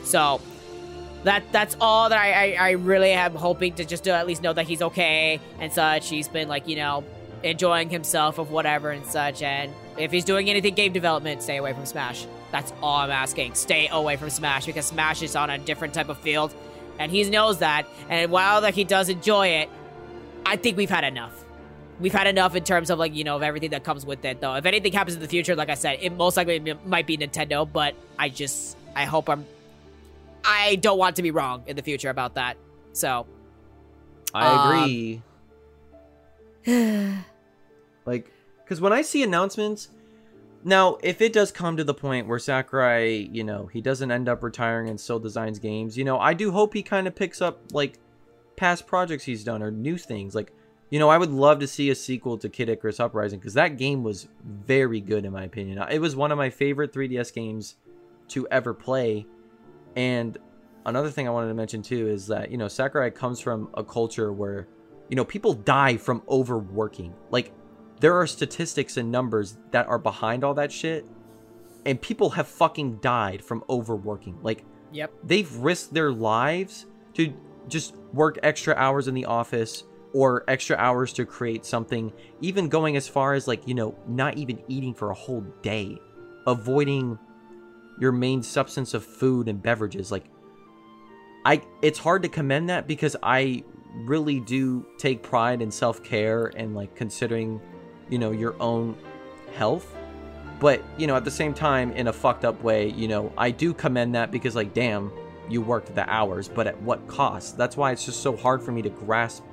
So that that's all that I, I, I really am hoping to just to at least know that he's okay and such. He's been like you know enjoying himself of whatever and such. And if he's doing anything game development, stay away from Smash. That's all I'm asking. Stay away from Smash because Smash is on a different type of field, and he knows that. And while that he does enjoy it, I think we've had enough. We've had enough in terms of like you know of everything that comes with it. Though, if anything happens in the future, like I said, it most likely might be Nintendo. But I just I hope I'm. I don't want to be wrong in the future about that. So I Um, agree. like, because when I see announcements, now if it does come to the point where Sakurai, you know, he doesn't end up retiring and still designs games, you know, I do hope he kind of picks up like past projects he's done or new things. Like, you know, I would love to see a sequel to Kid Icarus Uprising because that game was very good in my opinion. It was one of my favorite 3DS games to ever play. And another thing I wanted to mention too is that, you know, Sakurai comes from a culture where, you know, people die from overworking. Like, there are statistics and numbers that are behind all that shit. And people have fucking died from overworking. Like, yep, they've risked their lives to just work extra hours in the office or extra hours to create something even going as far as like you know not even eating for a whole day avoiding your main substance of food and beverages like i it's hard to commend that because i really do take pride in self-care and like considering you know your own health. But you know at the same time in a fucked up way you know i do commend that because like damn you worked the hours but at what cost? That's why it's just so hard for me to grasp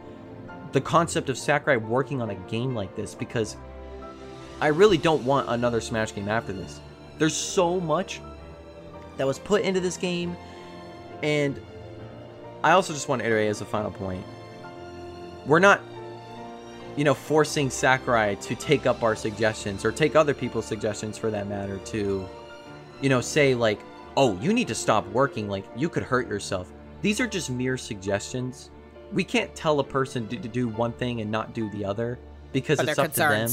the concept of sakurai working on a game like this because i really don't want another smash game after this. There's so much that was put into this game and i also just want to iterate as a final point we're not you know, forcing Sakurai to take up our suggestions or take other people's suggestions for that matter to, you know, say like, oh, you need to stop working, like you could hurt yourself. These are just mere suggestions. We can't tell a person to, to do one thing and not do the other because But it's up to them.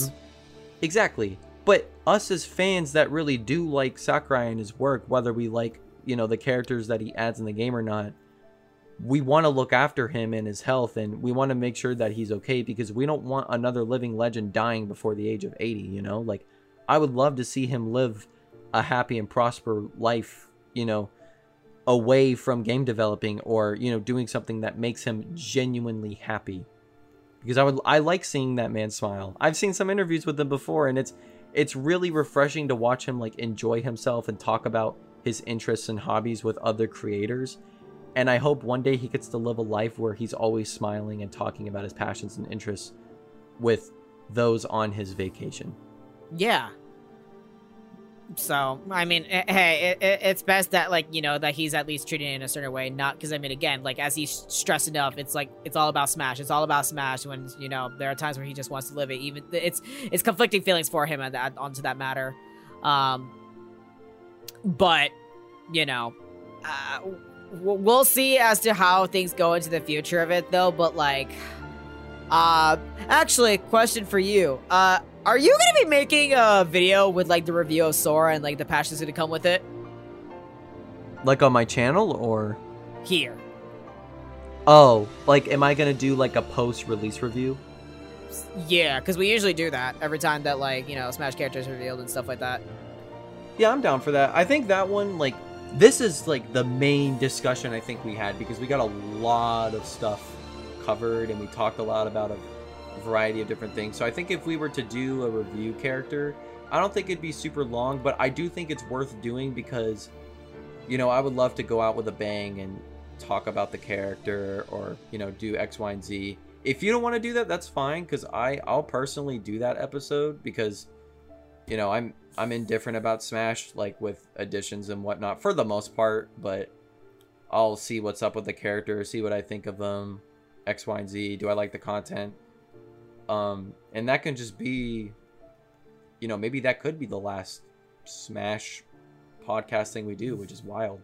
Exactly. But us as fans that really do like Sakurai and his work, whether we like, you know, the characters that he adds in the game or not, we want to look after him and his health and we want to make sure that he's okay because we don't want another living legend dying before the age of 80 you know? Like i would love to see him live a happy and prosper life you know away from game developing or you know doing something that makes him genuinely happy. Because i would i like seeing that man smile. I've seen some interviews with him before and it's it's really refreshing to watch him like enjoy himself and talk about his interests and hobbies with other creators and I hope one day he gets to live a life where he's always smiling and talking about his passions and interests with those on his vacation. Yeah. So I mean, eh, hey, it, it, it's best that like you know that he's at least treating it in a certain way, not because I mean, again, like as he's stressed enough, it's like it's all about Smash. It's all about Smash. When you know there are times where he just wants to live it. Even it's it's conflicting feelings for him at that onto that matter. Um, but you know, uh, we'll see as to how things go into the future of it though but like uh actually question for you. Uh are you gonna be making a video with like the review of sora and like the patch that's gonna come with it? Like on my channel or? Here. Oh like am i gonna do like a post release review? Yeah because we usually do that every time that like you know smash characters revealed and stuff like that. Yeah i'm down for that. I think that one like this is like the main discussion I think we had because we got a lot of stuff covered and we talked a lot about a variety of different things. So I think if we were to do a review character, I don't think it'd be super long, but I do think it's worth doing because you know, I would love to go out with a bang and talk about the character or, you know, do X, Y, and Z. If you don't want to do that, that's fine because I I'll personally do that episode because you know, I'm I'm indifferent about Smash, like with additions and whatnot for the most part, but I'll see what's up with the character, see what I think of them, X, Y, and Z. Do I like the content? Um, and that can just be, you know, maybe that could be the last Smash podcast thing we do, which is wild.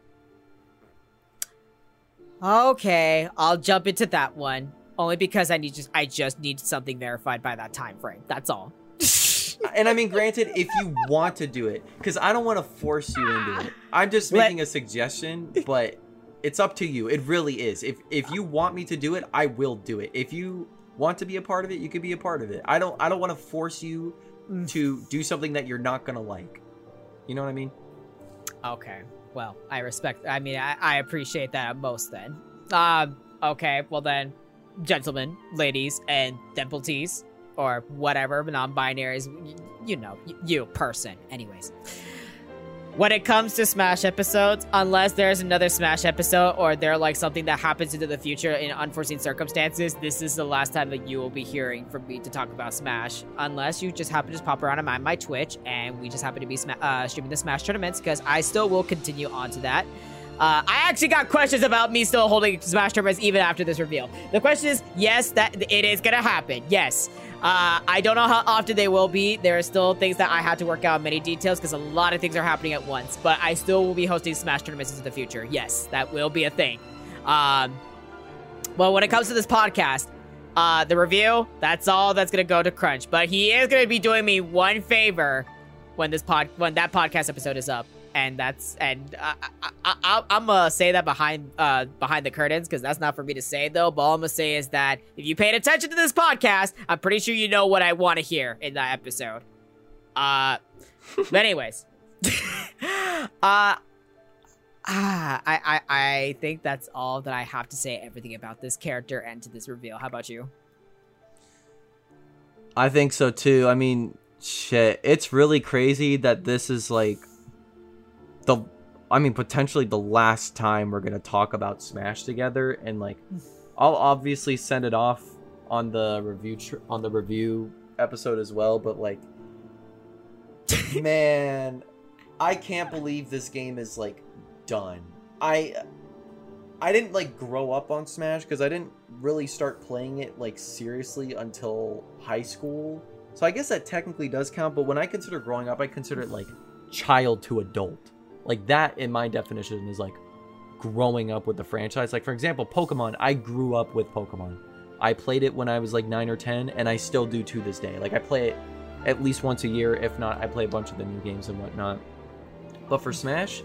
Okay, I'll jump into that one only because I need just I just need something verified by that time frame. That's all and I mean, granted, if you want to do it, because I don't want to force you into it. I'm just making a suggestion, but it's up to you. It really is. If if you want me to do it, I will do it. If you want to be a part of it, you can be a part of it. I don't I don't want to force you mm. to do something that you're not gonna like. You know what I mean? Okay. Well, I respect. I mean, I, I appreciate that most. Then, um, okay. Well then, gentlemen, ladies, and dimpletees or whatever, non-binaries, you know, you person. Anyways, when it comes to Smash episodes, unless there's another Smash episode or they're like something that happens into the future in unforeseen circumstances, this is the last time that you will be hearing from me to talk about Smash. Unless you just happen to pop around on my, my Twitch and we just happen to be uh, streaming the Smash tournaments, because I still will continue on to that. Uh, I actually got questions about me still holding Smash tournaments even after this reveal. The question is, yes, that it is gonna happen. Yes. Uh, I don't know how often they will be. There are still things that I have to work out many details because a lot of things are happening at once. But I still will be hosting Smash tournaments in the future. Yes, that will be a thing. Um, well, when it comes to this podcast, uh, the review, that's all that's gonna go to Crunch. But he is gonna be doing me one favor when this pod when that podcast episode is up and that's and I, I, am gonna say that behind uh behind the curtains because that's not for me to say though. But all I'm gonna say is that if you paid attention to this podcast, I'm pretty sure you know what I want to hear in that episode. Uh, but anyways, uh. Ah, I, I I think that's all that I have to say. Everything about this character and to this reveal. How about you? I think so too. I mean, shit, it's really crazy that this is like the I mean potentially the last time we're gonna talk about Smash together, and like I'll obviously send it off on the review tr- on the review episode as well. But like, man, I can't believe this game is like done. I I didn't like grow up on Smash because I didn't really start playing it like seriously until high school. So I guess that technically does count, but when I consider growing up, I consider it like child to adult. Like that in my definition is like growing up with the franchise. Like for example, Pokemon, I grew up with Pokemon. I played it when I was like 9 or 10 and I still do to this day. Like I play it at least once a year, if not I play a bunch of the new games and whatnot. But for Smash,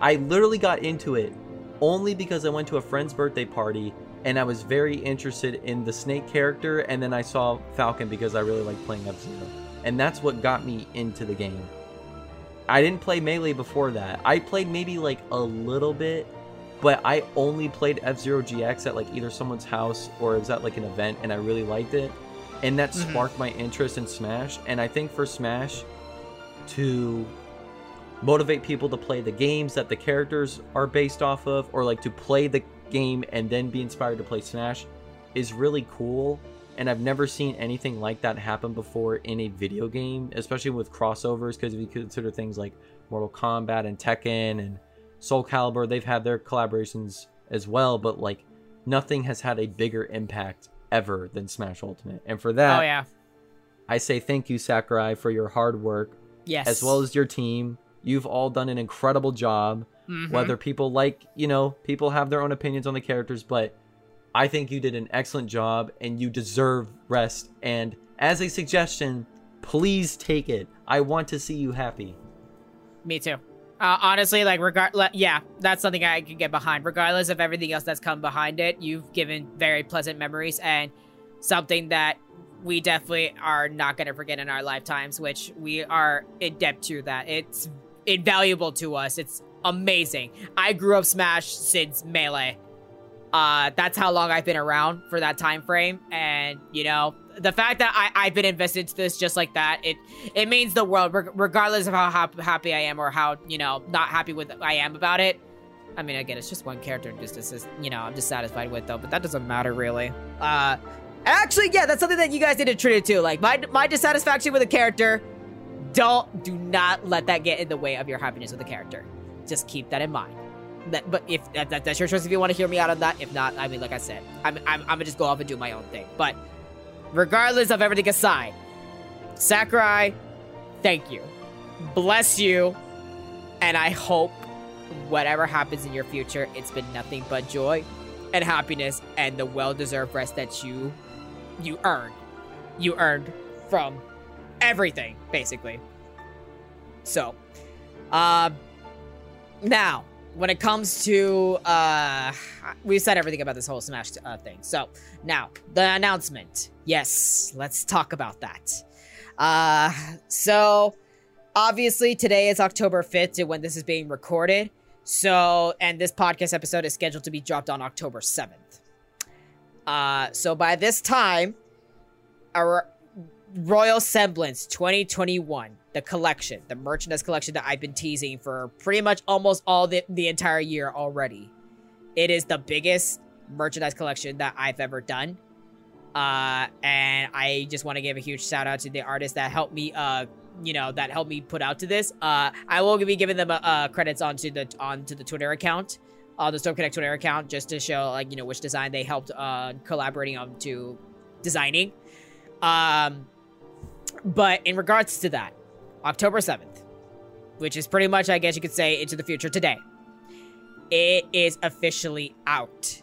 I literally got into it only because I went to a friend's birthday party and I was very interested in the Snake character, and then I saw Falcon because I really like playing F Zero, and that's what got me into the game. I didn't play Melee before that. I played maybe like a little bit, but I only played F Zero GX at like either someone's house or it was at like an event, and I really liked it, and that Mhm. sparked my interest in Smash. And I think for Smash to motivate people to play the games that the characters are based off of or like to play the game and then be inspired to play Smash is really cool and I've never seen anything like that happen before in a video game, especially with crossovers because if you consider things like Mortal Kombat and Tekken and Soul Calibur, they've had their collaborations as well, but like nothing has had a bigger impact ever than Smash Ultimate. And for that, oh yeah. I say thank you Sakurai for your hard work Yes. as well as your team. You've all done an incredible job. Mhm. Whether people like, you know, people have their own opinions on the characters, but I think you did an excellent job and you deserve rest. And as a suggestion, please take it. I want to see you happy. Me too. Uh, honestly, like regard, le- yeah, that's something I can get behind. Regardless of everything else that's come behind it, you've given very pleasant memories and something that we definitely are not going to forget in our lifetimes. Which we are in debt to. That it's invaluable to us. It's amazing. I grew up Smash since Melee. Uh, that's how long I've been around for that time frame, and you know the fact that I I've been invested to this just like that. It it means the world, reg- regardless of how hap- happy I am or how you know not happy with I am about it. I mean, again, it's just one character, just this is you know I'm just satisfied with though, but that doesn't matter really. Uh, actually, yeah, that's something that you guys did in Trinity too. Like my my dissatisfaction with a character, don't do not let that get in the way of your happiness with a character. Just keep that in mind. But if that, that, that's your choice, if you want to hear me out on that, if not, I mean, like I said, I'm I'm, I'm gonna just go off and do my own thing. But regardless of everything aside, Sakurai, thank you. Bless you. And I hope whatever happens in your future, it's been nothing but joy and happiness and the well-deserved rest that you you earned. You earned from everything, basically. So, um now, when it comes to uh we've said everything about this whole Smash uh, thing. So, now, the announcement. Yes, let's talk about that. Uh so obviously today is October 5th to when this is being recorded. So, and this podcast episode is scheduled to be dropped on October 7th. Uh so by this time our Royal Semblance 2021, the collection, the merchandise collection that I've been teasing for pretty much almost all the, the entire year already. It is the biggest merchandise collection that I've ever done. Uh, and I just want to give a huge shout out to the artists that helped me, uh, you know, that helped me put out to this. Uh, I will be giving them uh, credits onto the onto the Twitter account, uh, the StormConnect Twitter account, just to show like you know which design they helped uh collaborating on to designing. Um, but in regards to that, October 7th, which is pretty much, I guess you could say, into the future today, it is officially out.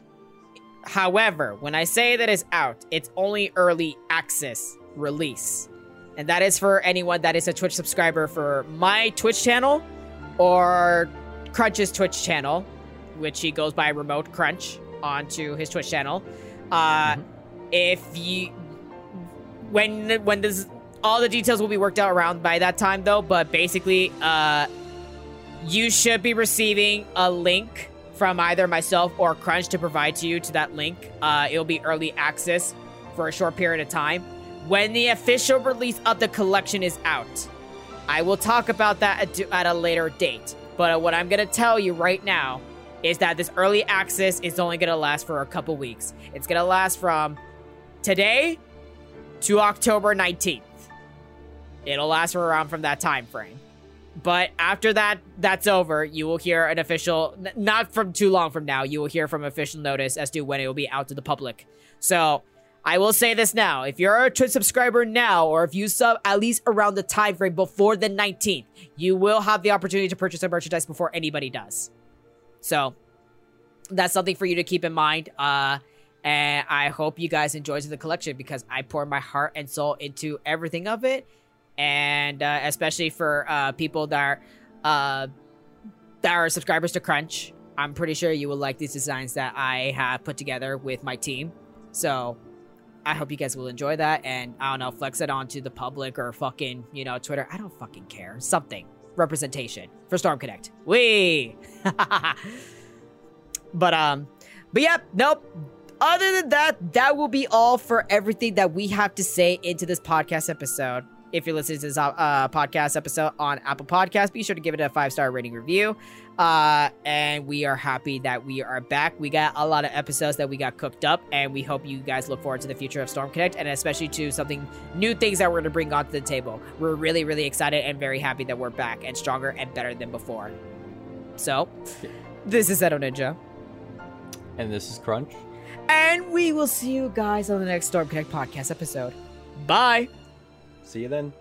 However, when I say that it's out, it's only early access release. And that is for anyone that is a Twitch subscriber for my Twitch channel or Crunch's Twitch channel, which he goes by Remote Crunch onto his Twitch channel. Uh, Mhm. If you when when this all the details will be worked out around by that time though but basically uh you should be receiving a link from either myself or crunch to provide to you to that link. Uh it'll be early access for a short period of time. When the official release of the collection is out i will talk about that at, a later date. But what i'm gonna tell you right now is that this early access is only gonna last for a couple weeks. It's gonna last from today to October 19th. It'll last for around from that time frame. But after that that's over, you will hear an official n- not from too long from now, you will hear from official notice as to when it will be out to the public. So, I will say this now. If you're a Twitch subscriber now or if you sub at least around the time frame before the 19th, you will have the opportunity to purchase the merchandise before anybody does. So, that's something for you to keep in mind. Uh and I hope you guys enjoy the collection because I pour my heart and soul into everything of it, and uh, especially for uh, people that are uh, that are subscribers to Crunch I'm pretty sure you will like these designs that I have put together with my team. So I hope you guys will enjoy that and I don't know, flex it onto the public or fucking, you know, Twitter. I don't fucking care. Something. Representation for StormConnect. Wee! but um but yep, nope. Other than that, that will be all for everything that we have to say into this podcast episode. If you're listening to this uh, podcast episode on Apple Podcasts, be sure to give it a five star rating review. Uh, and we are happy that we are back. We got a lot of episodes that we got cooked up, and we hope you guys look forward to the future of StormConnect and especially to something new things that we're going to bring onto the table. We're really, really excited and very happy that we're back and stronger and better than before. So, this is Edo Ninja. And this is Crunch. And we will see you guys on the next StormConnect podcast episode. Bye. See you then.